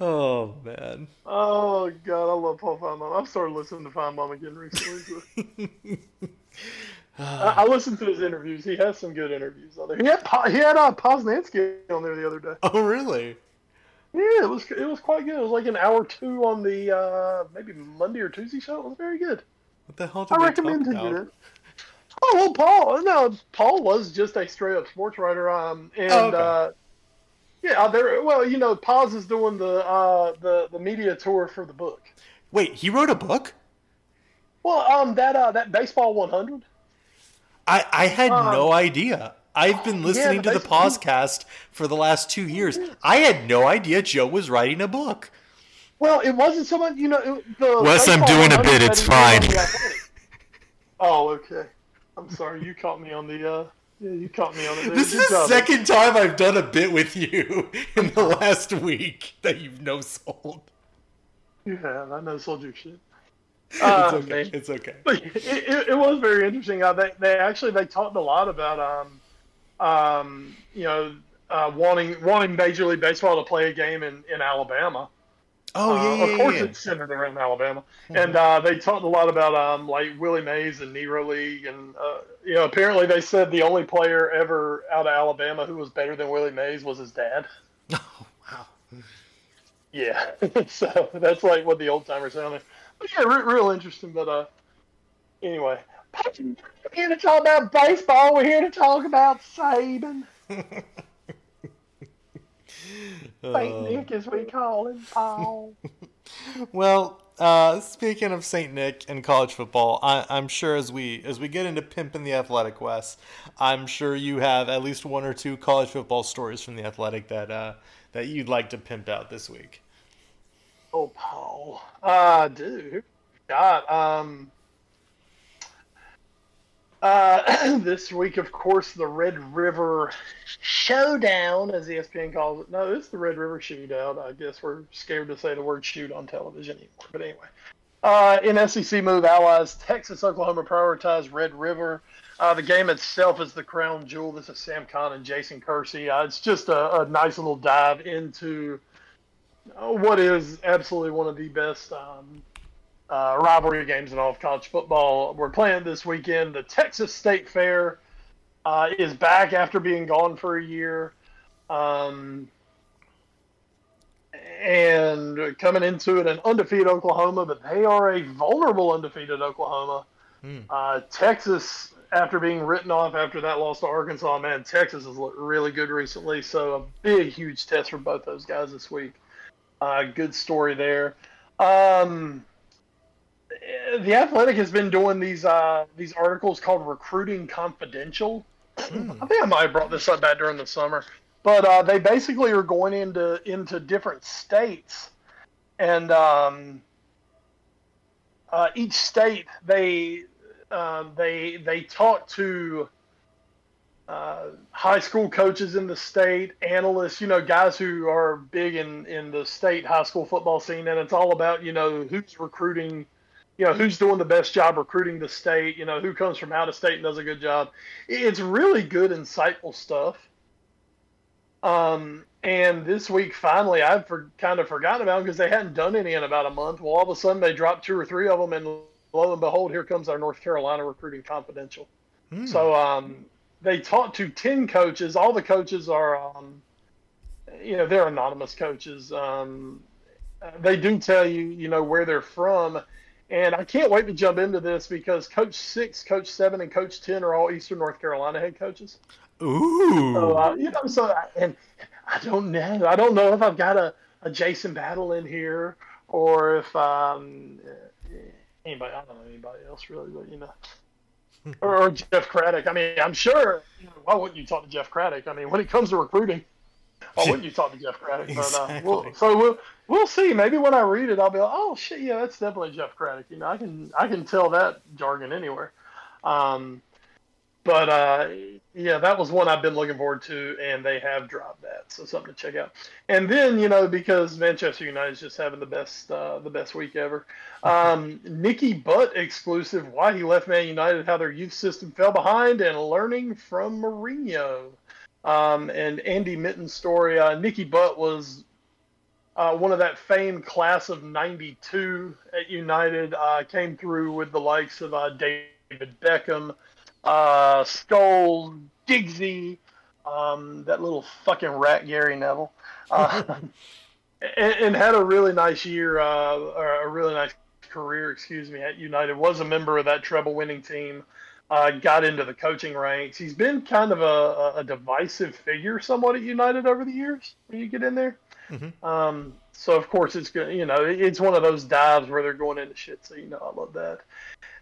Oh man. Oh God, I love Paul Finebaum. I've started listening to Finebaum again recently. [LAUGHS] I, I listened to his interviews. He has some good interviews on there. He had he had uh, Posnanski on there the other day. Oh really? Yeah, it was it was quite good. It was like an hour two on the uh, maybe Monday or Tuesday show. It was very good. What the hell did I recommend talk you about? it. Oh well, Paul. No, Paul was just a straight up sports writer. Um, and Oh, okay. uh, yeah, there. Well, you know, Poz is doing the uh the the media tour for the book. Wait, he wrote a book? Well, um, that uh that baseball 100. I I had Um, no idea. I've been listening the to the base- podcast for the last two years. I had no idea Joe was writing a book. Well, it wasn't someone, you know. It, the Wes, I'm doing a bit, it's he did on fine. [LAUGHS] oh, okay. I'm sorry. You caught me on the. uh Yeah, you caught me on it. This Good is the job. second time I've done a bit with you [LAUGHS] in the last week that you've no sold. You have. I know sold your shit. [LAUGHS] It's Uh, okay. man. It's okay. But it, it, it was very interesting. Uh, they, they actually they talked a lot about um, um, you know uh, wanting wanting Major League Baseball to play a game in, in Alabama. Oh Uh, yeah, yeah, of course, yeah. it's centered around Alabama, and uh, they talked a lot about um, like Willie Mays and Negro League, and uh, you know apparently they said the only player ever out of Alabama who was better than Willie Mays was his dad. Oh [LAUGHS] wow. Yeah, [LAUGHS] so that's like what the old timers sound like. But yeah, re- real interesting. But uh, anyway, we're here to talk about baseball. We're here to talk about Saban, [LAUGHS] Saint Uh, Nick, as we call him, Paul. [LAUGHS] well, uh, speaking of Saint Nick and college football, I, I'm sure as we as we get into pimping the Athletic Wes, I'm sure you have at least one or two college football stories from the Athletic that uh, that you'd like to pimp out this week. Oh, Paul. Uh, dude. God. Um, uh, [CLEARS THROAT] this week, of course, the Red River Showdown, as ESPN calls it. No, it's the Red River Shootout. I guess we're scared to say the word shoot on television anymore. But anyway, uh, in SEC move, Allies, Texas, Oklahoma prioritize Red River. Uh, the game itself is the crown jewel. This is Sam Khan and Jason Kersey. Uh, it's just a, a, nice little dive into what is absolutely one of the best um, uh, rivalry games in all of college football. We're playing this weekend. The Texas State Fair uh, is back after being gone for a year. Um, and coming into it, an undefeated Oklahoma, but they are a vulnerable undefeated Oklahoma. Hmm. Uh, Texas after being written off after that loss to Arkansas, man, Texas has looked really good recently. So a big, huge test for both those guys this week. Uh, good story there. Um, the Athletic has been doing these uh, these articles called Recruiting Confidential. Mm. I think I might have brought this up back during the summer, but uh, they basically are going into into different states, and um, uh, each state they um, they they talk to uh, high school coaches in the state, analysts, you know, guys who are big in in the state high school football scene, and it's all about you know who's recruiting, you know, who's doing the best job recruiting the state, you know, who comes from out of state and does a good job. It's really good, insightful stuff. Um, and this week, finally, I've for, kind of forgotten about them because they hadn't done any in about a month. Well, all of a sudden, they dropped two or three of them, and lo and behold, here comes our North Carolina recruiting confidential. Hmm. So um, they talked to ten coaches. All the coaches are, um, you know, they're anonymous coaches. Um, they do tell you, you know, where they're from. And I can't wait to jump into this because Coach Six, Coach Seven, and Coach Ten are all Eastern North Carolina head coaches. Ooh. So, uh, you know, so and I don't know. I don't know if I've got a, a Jason Battle in here or if um, anybody. I don't know anybody else really, but you know, [LAUGHS] or, or, Jeff Craddock. I mean, I'm sure. You know, why wouldn't you talk to Jeff Craddock? I mean, when it comes to recruiting, why wouldn't you talk to Jeff Craddock? Exactly. But, uh, we'll, so we'll we'll see. Maybe when I read it, I'll be like, oh shit, yeah, that's definitely Jeff Craddock. You know, I can I can tell that jargon anywhere. Um, but uh, yeah, that was one I've been looking forward to, and they have dropped that, so something to check out. And then you know because Manchester United is just having the best uh, the best week ever. Um, [LAUGHS] Nicky Butt exclusive: Why he left Man United, how their youth system fell behind, and learning from Mourinho. Um, and Andy Mitten's story. Uh, Nicky Butt was uh, one of that famed class of '92 at United. Uh, came through with the likes of uh, David Beckham uh, Scholes, Giggsy, um, that little fucking rat Gary Neville, uh, [LAUGHS] and, and, had a really nice year, uh, or a really nice career, excuse me, at United. Was a member of that treble-winning team. Uh, got into the coaching ranks. He's been kind of a, a, divisive figure, somewhat at United over the years. When you get in there, mm-hmm. um, so of course it's good. You know, it's one of those dives where they're going into shit. So you know, I love that.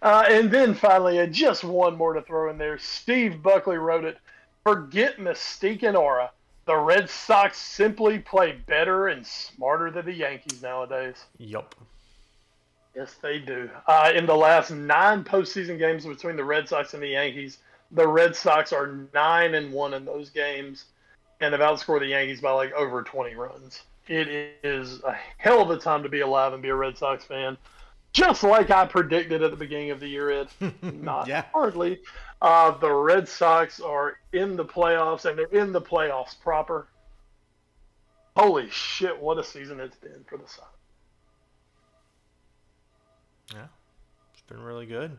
Uh, and then finally, uh, just one more to throw in there. Steve Buckley wrote it. Forget mystique and aura. The Red Sox simply play better and smarter than the Yankees nowadays. Yup. Yes, they do. Uh, in the last nine postseason games between the Red Sox and the Yankees, the Red Sox are nine and one in those games, and have outscored the Yankees by like over twenty runs. It is a hell of a time to be alive and be a Red Sox fan just like I predicted at the beginning of the year, Ed. [LAUGHS] Not yeah. hardly. Uh, the Red Sox are in the playoffs, and they're in the playoffs proper. Holy shit, what a season it's been for the Sox. Yeah, it's been really good.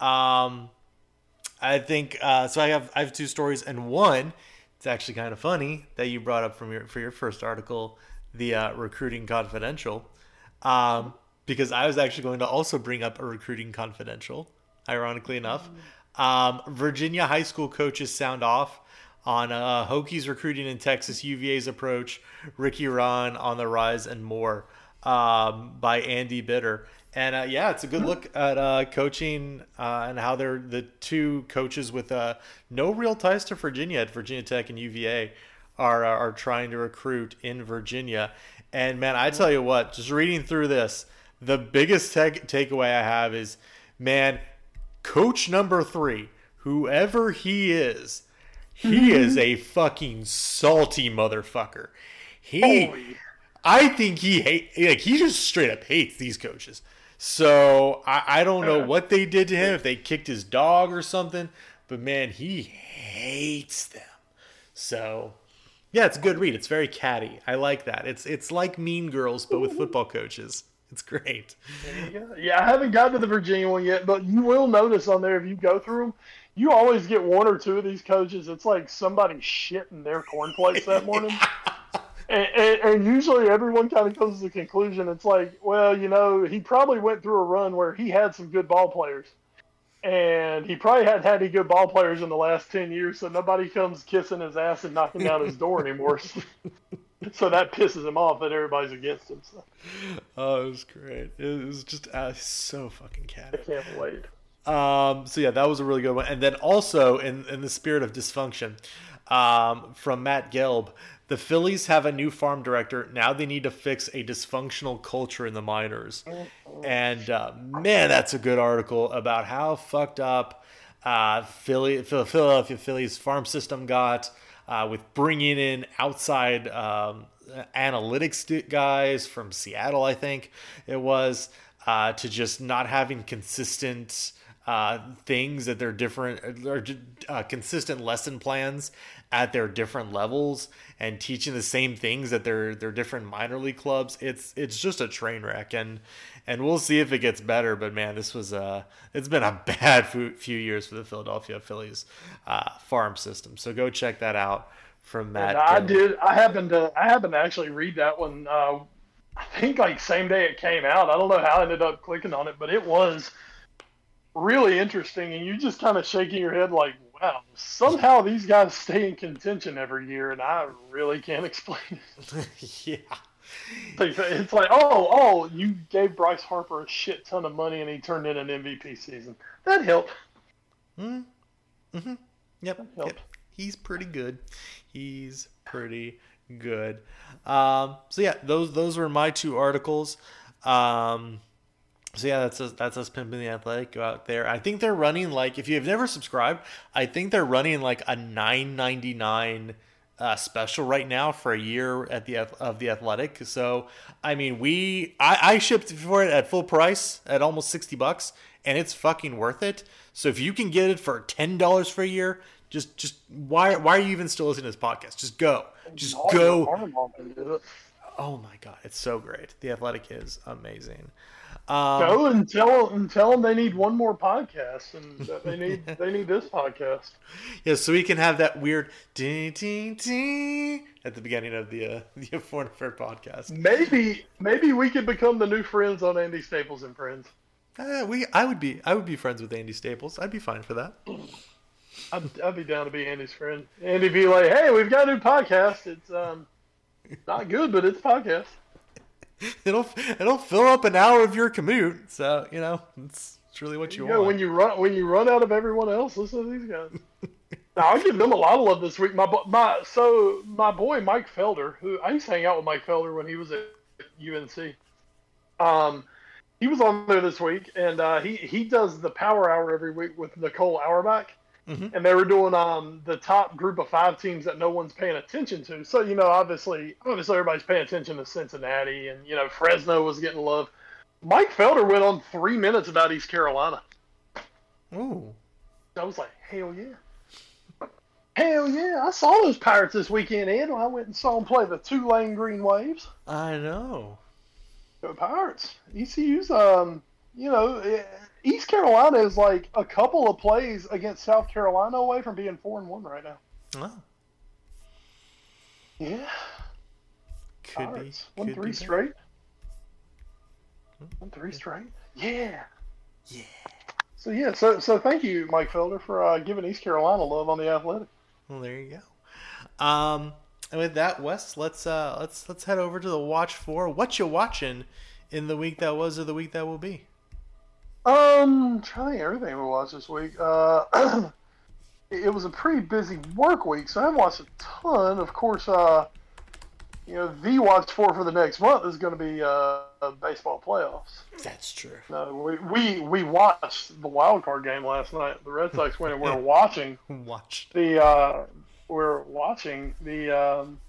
Um, I think uh, so. I have I have two stories, and one it's actually kind of funny that you brought up from your for your first article, the uh, recruiting confidential. Um, because I was actually going to also bring up a recruiting confidential, ironically enough. Um, Virginia high school coaches sound off on uh, Hokies recruiting in Texas, UVA's approach, Ricky Rahne on the rise, and more um, by Andy Bitter. And uh, yeah, it's a good look at uh, coaching uh, and how they're the two coaches with uh, no real ties to Virginia at Virginia Tech and UVA are are trying to recruit in Virginia. And man, I tell you what, just reading through this, the biggest take- takeaway I have is, man, coach number three, whoever he is, he is a fucking salty motherfucker. He, Oh, yeah. I think he hate like he just straight up hates these coaches. So I, I don't know what they did to him if they kicked his dog or something, but man, he hates them. So yeah, it's a good read. It's very catty. I like that. It's it's like Mean Girls but with football coaches. It's great. Yeah, yeah, I haven't gotten to the Virginia one yet, but you will notice on there if you go through them, you always get one or two of these coaches. It's like somebody shitting their cornflakes that morning. [LAUGHS] And, and, and usually everyone kind of comes to the conclusion it's like, well, you know, he probably went through a run where he had some good ball players. And he probably hadn't had any good ball players in the last 10 years, so nobody comes kissing his ass and knocking down his door anymore. [LAUGHS] so that pisses him off that everybody's against him. So Oh, it was great. It was just uh, so fucking cat. I can't wait. Um, so yeah, that was a really good one. And then also in in the spirit of dysfunction, um, from Matt Gelb, the Phillies have a new farm director. Now they need to fix a dysfunctional culture in the minors. And uh, man, that's a good article about how fucked up uh, Philly, Philadelphia Phillies farm system got uh, with bringing in outside um, analytics guys from Seattle, I think it was, uh, to just not having consistent uh, things they're different or uh, consistent lesson plans at their different levels and teaching the same things at their their different minor league clubs. It's it's just a train wreck and and we'll see if it gets better. But man, this was uh it's been a [LAUGHS] bad few few years for the Philadelphia Phillies uh, farm system. So go check that out from Matt. I did. I happened to. I happened to actually read that one. Uh, I think like same day it came out. I don't know how I ended up clicking on it, but it was really interesting. And you just kind of shaking your head like, wow, somehow these guys stay in contention every year, and I really can't explain it. [LAUGHS] yeah. It's like- oh, oh, you gave Bryce Harper a shit ton of money, and he turned in an MVP season. That helped. Hmm. Yep. Help. yep. He's pretty good. He's pretty good. Um, so yeah, those those were my two articles. Um, so yeah, that's us, that's us pimping the athletic. Go out there. I think they're running like if you've never subscribed, I think they're running like a nine ninety nine uh, special right now for a year at the of the athletic. So I mean, we I, I shipped for it at full price at almost sixty bucks, and it's fucking worth it. So if you can get it for ten dollars for a year, just just why why are you even still listening to this podcast? Just go, just go. your farm mom can do it. Oh my god, it's so great. The Athletic is amazing. Um, Go and tell and tell them they need one more podcast and that they need [LAUGHS] they need this podcast. yeah, so we can have that weird ding ding ding at the beginning of the uh, [LAUGHS] the Foreign Affair podcast. Maybe maybe we could become the new friends on Andy Staples and Friends. Uh, we I would be I would be friends with Andy Staples. I'd be fine for that. I'd, I'd be down to be Andy's friend. Andy be like, "Hey, we've got a new podcast. It's um not good, but it's a podcast." [LAUGHS] It'll it'll fill up an hour of your commute. So you know it's, it's really what you, want. when you run when you run out of everyone else, listen to these guys. [LAUGHS] now I'll give them a lot of love this week. My my so my boy Mike Felder, who I used to hang out with Mike Felder when he was at UNC. Um, he was on there this week, and uh, he he does the Power Hour every week with Nicole Auerbach, and they were doing um the top group of five teams that no one's paying attention to. So you know, obviously, obviously everybody's paying attention to Cincinnati, and you know Fresno was getting love. Mike Felder went on three minutes about East Carolina. Ooh, I was like, hell yeah. Hell yeah. I saw those Pirates this weekend, Ed. I went and saw them play the Tulane Green Waves. I know. Go Pirates. ECU's, um, you know, eh, East Carolina is like a couple of plays against South Carolina away from being 4 and 1 right now. Oh, Yeah. could Pirates. be. Could three be straight. Won three straight. Yeah. Yeah. So, yeah. So, so thank you, Mike Felder, for uh, giving East Carolina love on the athletic. Well, there you go. Um, and with that, Wes, let's uh, let's let's head over to the watch for what you watching in the week that was or the week that will be. Um, trying to think of everything we watched this week. Uh, [CLEARS THROAT] it was a pretty busy work week, so I haven't watched a ton. Of course, uh, you know, the watch for for the next month is going to be uh, baseball playoffs. That's true. No, we, we we watched the wild card game last night. The Red Sox win, and we're [LAUGHS] watching Watch. the uh, we're watching the um,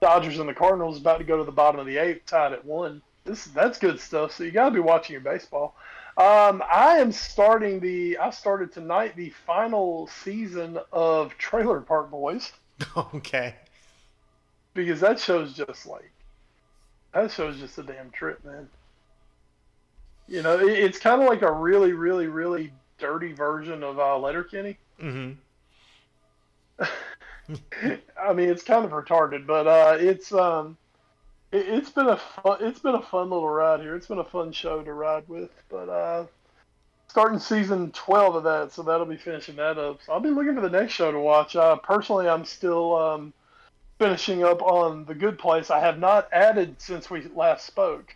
Dodgers and the Cardinals about to go to the bottom of the eighth, tied at one. This that's good stuff. So you got to be watching your baseball. Um, I am starting the. I started tonight the final season of Trailer Park Boys [LAUGHS] Okay. because that show's just like that show's just a damn trip, man. You know, it, it's kind of like a really, really, really dirty version of uh, Letterkenny. Mm-hmm. [LAUGHS] I mean, it's kind of retarded, but uh, it's um, it, it's been a fun, it's been a fun little ride here. It's been a fun show to ride with, but uh, starting season twelve of that, so that'll be finishing that up. So I'll be looking for the next show to watch. Uh, personally, I'm still um, finishing up on the Good Place. I have not added since we last spoke,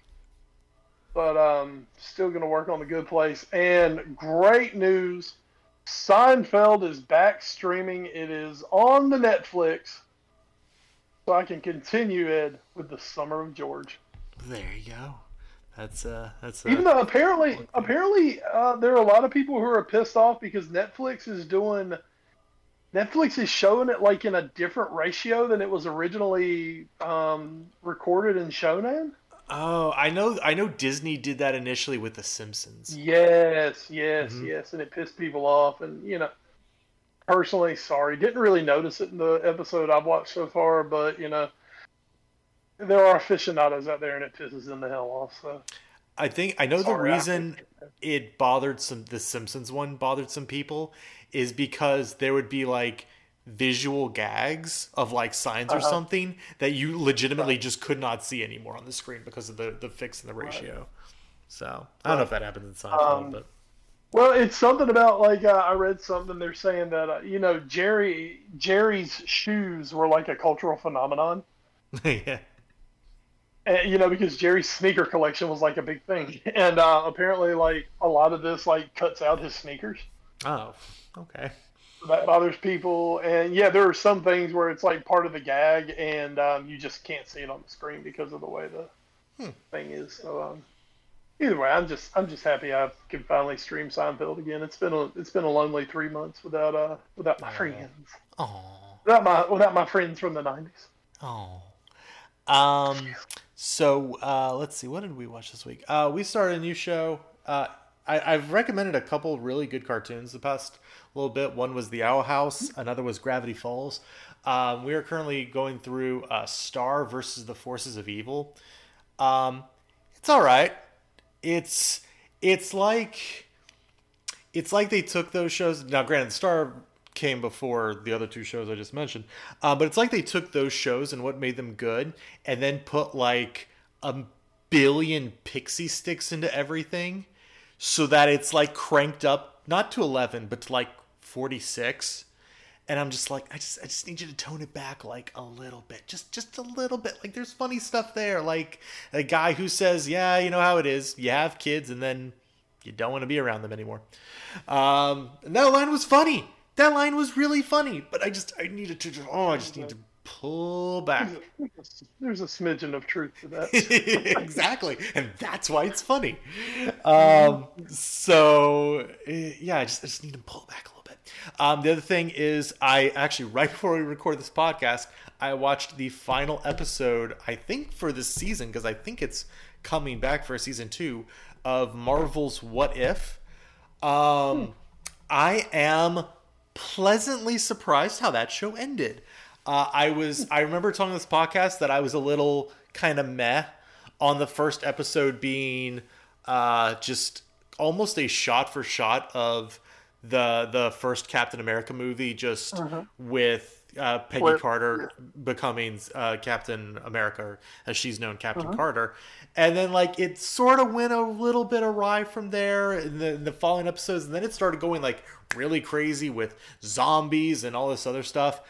but um, still going to work on the Good Place. And great news. Seinfeld is back streaming. It is on the Netflix. So I can continue, Ed, with the Summer of George. There you go. That's uh that's uh, Even though apparently, apparently, uh, there are a lot of people who are pissed off because Netflix is doing, Netflix is showing it like in a different ratio than it was originally um, recorded and shown in. Oh, I know I know Disney did that initially with The Simpsons. Yes, yes, Mhm. yes, and it pissed people off. And you know, personally, sorry, didn't really notice it in the episode I've watched so far, but you know, there are aficionados out there, and it pisses them the hell off. So I think I know the Sorry, I- reason it bothered some the Simpsons one bothered some people is because there would be like visual gags of like signs or Uh-huh. something that you legitimately just could not see anymore on the screen because of the the fix in the ratio. So I don't know if that happens in Seinfeld, Um, but Well, it's something about like uh, I read something. They're saying that uh, you know Jerry Jerry's shoes were like a cultural phenomenon. [LAUGHS] yeah. And, you know because Jerry's sneaker collection was like a big thing, [LAUGHS] and uh, apparently like a lot of this like cuts out his sneakers. Oh, okay. That bothers people, and yeah, there are some things where it's like part of the gag, and um, you just can't see it on the screen because of the way the Hmm. thing is. So um, either way, I'm just I'm just happy I can finally stream Seinfeld again. It's been a it's been a lonely three months without uh without my friends. Oh. Without my without my friends from the nineties. Oh. Um. So uh, let's see. What did we watch this week? Uh, we started a new show. Uh, I, I've recommended a couple really good cartoons the past little bit. One was The Owl House. Another was Gravity Falls. Um, we are currently going through uh, Star versus the Forces of Evil. Um, it's all right. It's it's like it's like they took those shows. Now, granted, Star came before the other two shows I just mentioned, uh, but it's like they took those shows and what made them good, and then put like a billion pixie sticks into everything, so that it's like cranked up not to eleven, but to like forty six. And I'm just like, I just, I just need you to tone it back like a little bit, just, just a little bit. Like, there's funny stuff there, like a guy who says, "Yeah, you know how it is. You have kids, and then you don't want to be around them anymore." Um, and that line was funny. That line was really funny, but I just, I needed to, oh, I just need to pull back. There's a smidgen of truth to that. [LAUGHS] exactly, and that's why it's funny. Um, so eh, yeah, I just, I just need to pull back a little. Um, the other thing is, I actually [LAUGHS] right before we record this podcast, I watched the final episode. I think for this season because I think it's coming back for a season two of Marvel's What If. Um, I am pleasantly surprised how that show ended. Uh, I was I remember telling this podcast that I was a little kind of meh on the first episode being uh, just almost a shot for shot of the the first Captain America movie, just with uh, Peggy Where- Carter becoming uh, Captain America, as she's known, Captain Carter, and then like it sort of went a little bit awry from there in the, in the following episodes, and then it started going like really crazy with zombies and all this other stuff,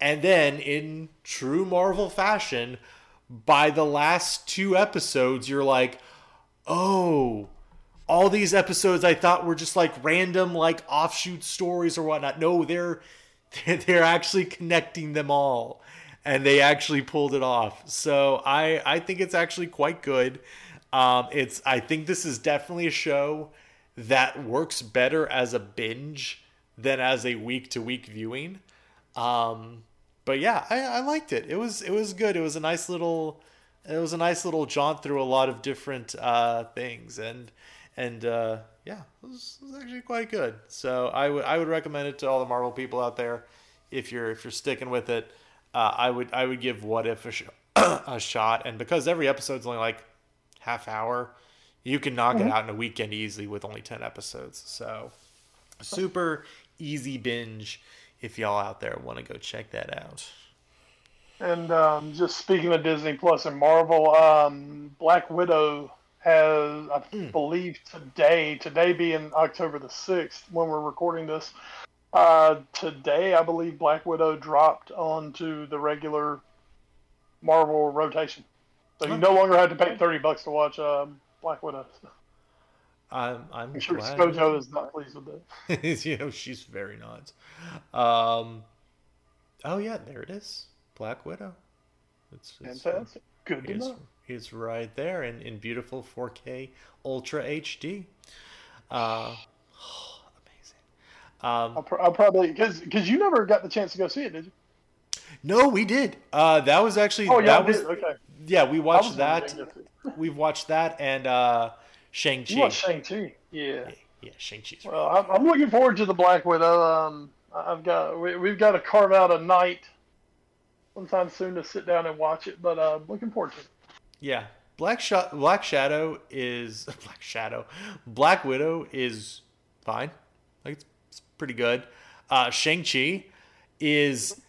and then in true Marvel fashion, by the last two episodes, you're like, oh, all these episodes I thought were just like random, like offshoot stories or whatnot. No, they're [LAUGHS] they're, actually connecting them all, and they actually pulled it off. So I I think it's actually quite good. Um, it's I think this is definitely a show that works better as a binge than as a week to week viewing. Um, but yeah, I, I liked it. It was it was good. It was a nice little it was a nice little jaunt through a lot of different uh, things and and uh, yeah, it was, it was, actually quite good. So I would I would recommend it to all the Marvel people out there if you're if you're sticking with it. Uh, I would I would give What If a, sh- [CLEARS THROAT] a shot, and because every episode's only like half hour, you can knock mm-hmm. it out in a weekend easily with only ten episodes. So super easy binge if y'all out there want to go check that out. And um, just speaking of Disney Plus and Marvel, um, Black Widow has, I mm. believe, today, today being October the 6th, when we're recording this, uh, today, I believe Black Widow dropped onto the regular Marvel rotation. So you no longer have to pay 30 bucks to watch um, Black Widow. I'm, I'm, I'm sure ScarJo is not pleased with that. [LAUGHS] you know, she's very not. Um, oh, yeah, there it is. Black Widow. It's, it's fantastic. Good it's, know. It's right there in, in beautiful 4K Ultra HD. Uh, oh, [SIGHS] amazing. Um, I'll, pr- I'll probably because because you never got the chance to go see it, did you? No, we did. Uh, that was actually. Oh yeah, that was, okay. Yeah, we watched that. [LAUGHS] We've watched that and uh, Shang Chi. Shang Chi, yeah. Yeah, yeah Shang Chi. Well, I'm, I'm, looking forward to the Black Widow. Um, I've got we, we've got to carve out a night sometime soon to sit down and watch it. But uh, I'm looking forward to it. Yeah, Black Sh- Black Shadow is [LAUGHS] Black Shadow. Black Widow is fine. Like it's, it's pretty good. Uh, Shang Chi is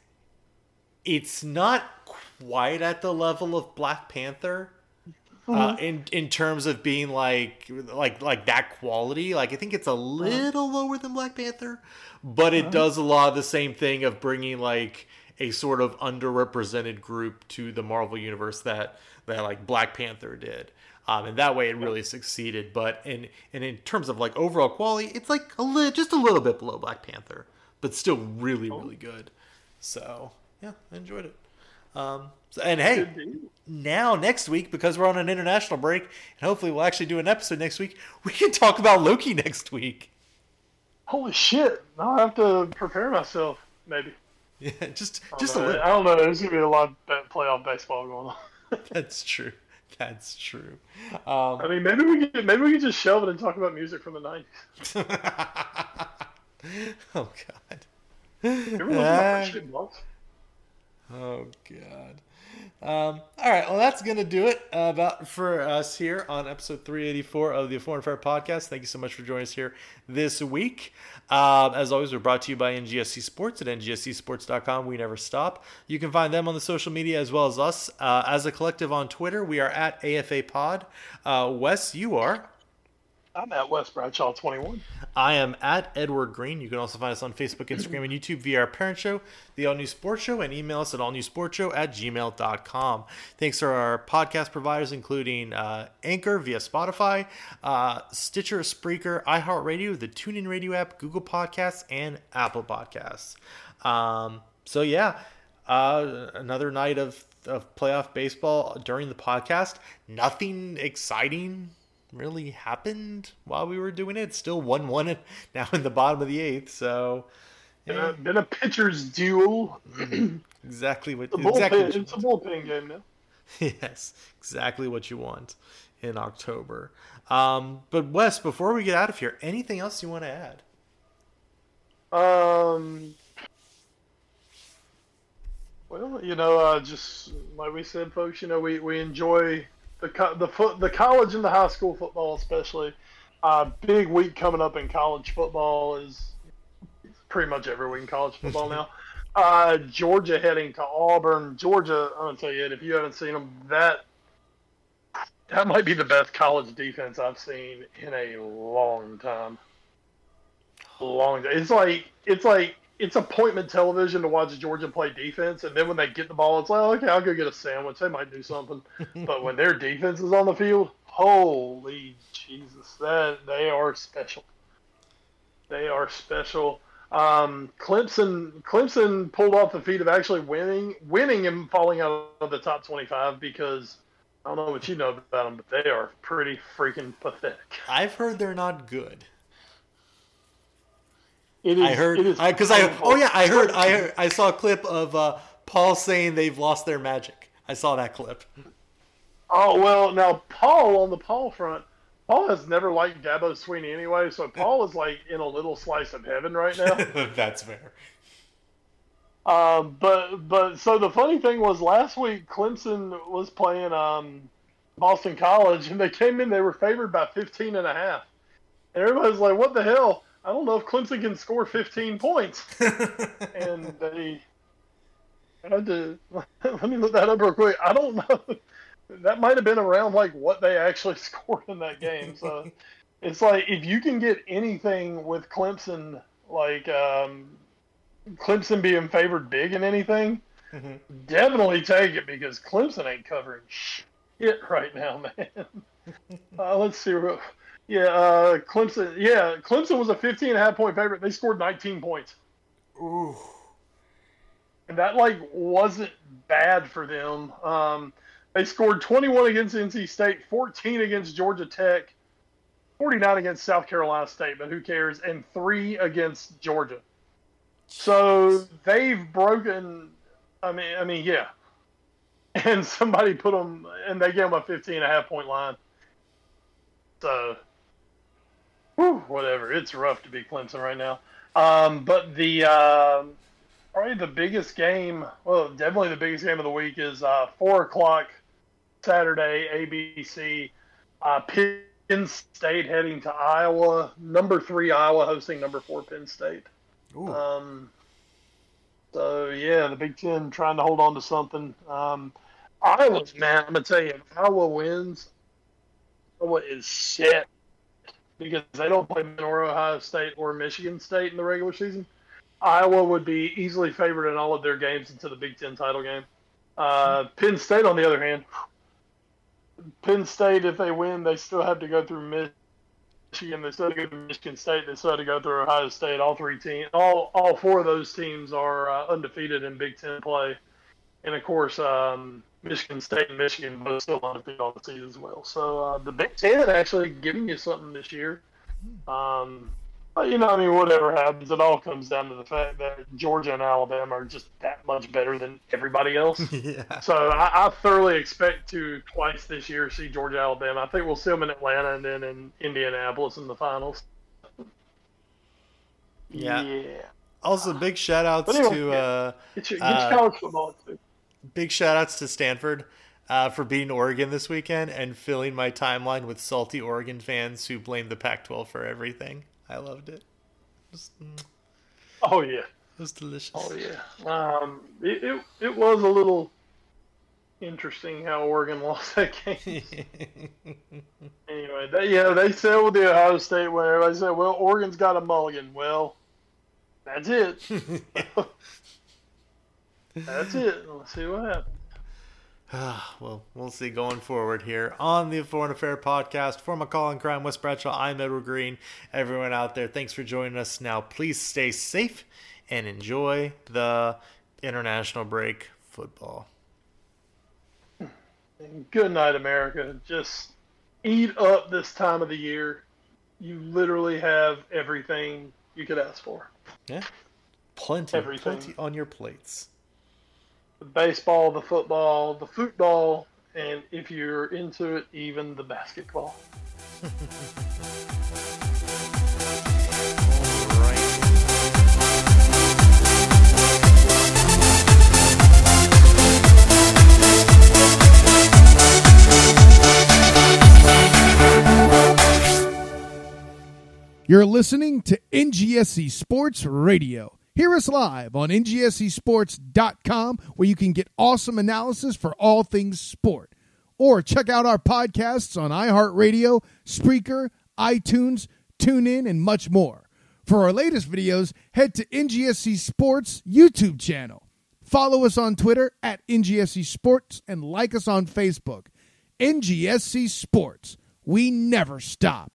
it's not quite at the level of Black Panther. Uh, mm-hmm. Uh, in in terms of being like like like that quality, like I think it's a uh-huh. little lower than Black Panther, but it uh-huh. does a lot of the same thing of bringing like a sort of underrepresented group to the Marvel universe that that like Black Panther did. Um, and that way it really succeeded. But in and in terms of like overall quality, it's like a li- just a little bit below Black Panther, but still really really good. So yeah, I enjoyed it. Um, so, and hey, now next week because we're on an international break, and hopefully we'll actually do an episode next week. We can talk about Loki [LAUGHS] next week. Holy shit! Now I have to prepare myself. Maybe. [LAUGHS] Yeah, just just know. a little. I don't know. There's gonna be a lot of playoff baseball going on. [LAUGHS] That's true. That's true. Um, I mean, maybe we could maybe we could just shelve it and talk about music from the '90s. [LAUGHS] oh God. Uh, oh God. Um, all right, well, that's going to do it uh, about for us here on episode 384 of the Foreign Fair podcast. Thank you so much for joining us here this week. Um, as always, we're brought to you by NGSC Sports at ngscsports.com. We never stop. You can find them on the social media as well as us. Uh, as a collective on Twitter, we are at AFA Pod. Uh, Wes, you are. I'm at Wes Bradshaw 21. I am at Edward Greene. You can also find us on Facebook, Instagram, and YouTube via our parent show, The All New Sports Show, and email us at allnewsportshow at gmail.com. Thanks to our podcast providers, including uh, Anchor via Spotify, uh, Stitcher, Spreaker, iHeartRadio, the TuneIn Radio app, Google Podcasts, and Apple Podcasts. Um, so, yeah, uh, another night of, of playoff baseball during the podcast. Nothing exciting really happened while we were doing it. still one one [LAUGHS] now in the bottom of the eighth. So yeah. been a pitcher's duel. [CLEARS THROAT] exactly what it's a exactly bullpen, it's a bullpen game now. [LAUGHS] yes, exactly what you want in October. Um, but Wes, before we get out of here, anything else you want to add? Um. Well, you know, uh, just like we said, folks, you know, we, we enjoy the the foot the college and the high school football especially. Uh, big week coming up in college football is pretty much every week in college football now. [LAUGHS] Uh, Georgia heading to Auburn. Georgia, I'm gonna tell you, if you haven't seen them, that that might be the best college defense I've seen in a long time. Long. It's like it's like it's appointment television to watch Georgia play defense, and then when they get the ball, it's like, okay, I'll go get a sandwich. They might do something, [LAUGHS] but when their defense is on the field, holy Jesus, that they are special. They are special. Um, Clemson Clemson pulled off the feat of actually winning winning and falling out of the top 25 because I don't know what you know about them, but they are pretty freaking pathetic. I've heard they're not good. It is, I heard because I, I, oh yeah I heard I heard, I saw a clip of uh, Paul saying they've lost their magic. I saw that clip. Oh well, now Paul on the Paul front, Paul has never liked Dabo Swinney anyway, so [LAUGHS] Paul is like in a little slice of heaven right now. [LAUGHS] That's fair. Um, but but so the funny thing was last week Clemson was playing um, Boston College and they came in they were favored by 15 and a half. And everybody's like, "What the hell? I don't know if Clemson can score 15 points." [LAUGHS] and they I had to [LAUGHS] let me look that up real quick. I don't know. [LAUGHS] That might have been around like what they actually scored in that game. So it's like if you can get anything with Clemson, like um, Clemson being favored big in anything, mm-hmm. definitely take it because Clemson ain't covering shit right now, man. uh, let's see. Yeah, uh, Clemson. Yeah, Clemson was a 15 and a half point favorite. They scored 19 points. Ooh. And that like wasn't bad for them. Um, they scored 21 against NC State, 14 against Georgia Tech, 49 against South Carolina State, but who cares? And three against Georgia. So they've broken. I mean, I mean, yeah. [LAUGHS] And somebody put them, and they gave them a 15 and a half point line. So, whew, whatever. It's rough to be Clemson right now. Um, but the uh, probably the biggest game, well, definitely the biggest game of the week is uh, four o'clock Saturday, ABC. Uh, Penn State heading to Iowa. Number three Iowa hosting number four Penn State. Ooh. Um, so yeah, the Big Ten trying to hold on to something. Um, Iowa's man, I'm gonna tell you, if Iowa wins, Iowa is set because they don't play Minnesota, Ohio State, or Michigan State in the regular season. Iowa would be easily favored in all of their games into the Big Ten title game. Uh, Penn State, on the other hand, Penn State, if they win, they still have to go through Michigan. They still have to go through Michigan State. They still have to go through Ohio State. All three teams, all all four of those teams are uh, undefeated in Big Ten play, and of course, um, Michigan State and Michigan both still undefeated on the season as well. So uh, the Big Ten actually giving you something this year. Um, but, you know, I mean, whatever happens, it all comes down to the fact that Georgia and Alabama are just that much better than everybody else. [LAUGHS] yeah. So I, I, thoroughly expect to twice this year see Georgia, Alabama. I think we'll see them in Atlanta and then in Indianapolis in the finals. Yeah. yeah. Also, big shout outs anyway, to uh, get your, get uh, college football too. Big shout outs to Stanford. Uh, for beating Oregon this weekend and filling my timeline with salty Oregon fans who blame the Pac 12 for everything. I loved it. was, mm, oh yeah, it was delicious. Oh yeah, um, it, it it was a little interesting how Oregon [LAUGHS] lost that game. [LAUGHS] anyway, they, yeah, they said with the Ohio State winner, everybody said, "Well, Oregon's got a mulligan." Well, that's it. [LAUGHS] that's it. Let's see what happens. [SIGHS] well, we'll see going forward here on the Foreign Affair podcast. For McCall and Crime, Wes Bradshaw, I'm Edward Greene. Everyone out there, thanks for joining us. Now, please stay safe and enjoy the international break football. Good night, America. Just eat up this time of the year. You literally have everything you could ask for. Yeah. Plenty, everything. plenty on your plates the baseball, the football, the football, and if you're into it, even the basketball. You're listening to NGSC Sports Radio. Hear us live on ngscsports.com where you can get awesome analysis for all things sport. Or check out our podcasts on iHeartRadio, Spreaker, iTunes, TuneIn, and much more. For our latest videos, head to NGSC Sports YouTube channel. Follow us on Twitter at NGSC Sports and like us on Facebook. NGSC Sports. We never stop.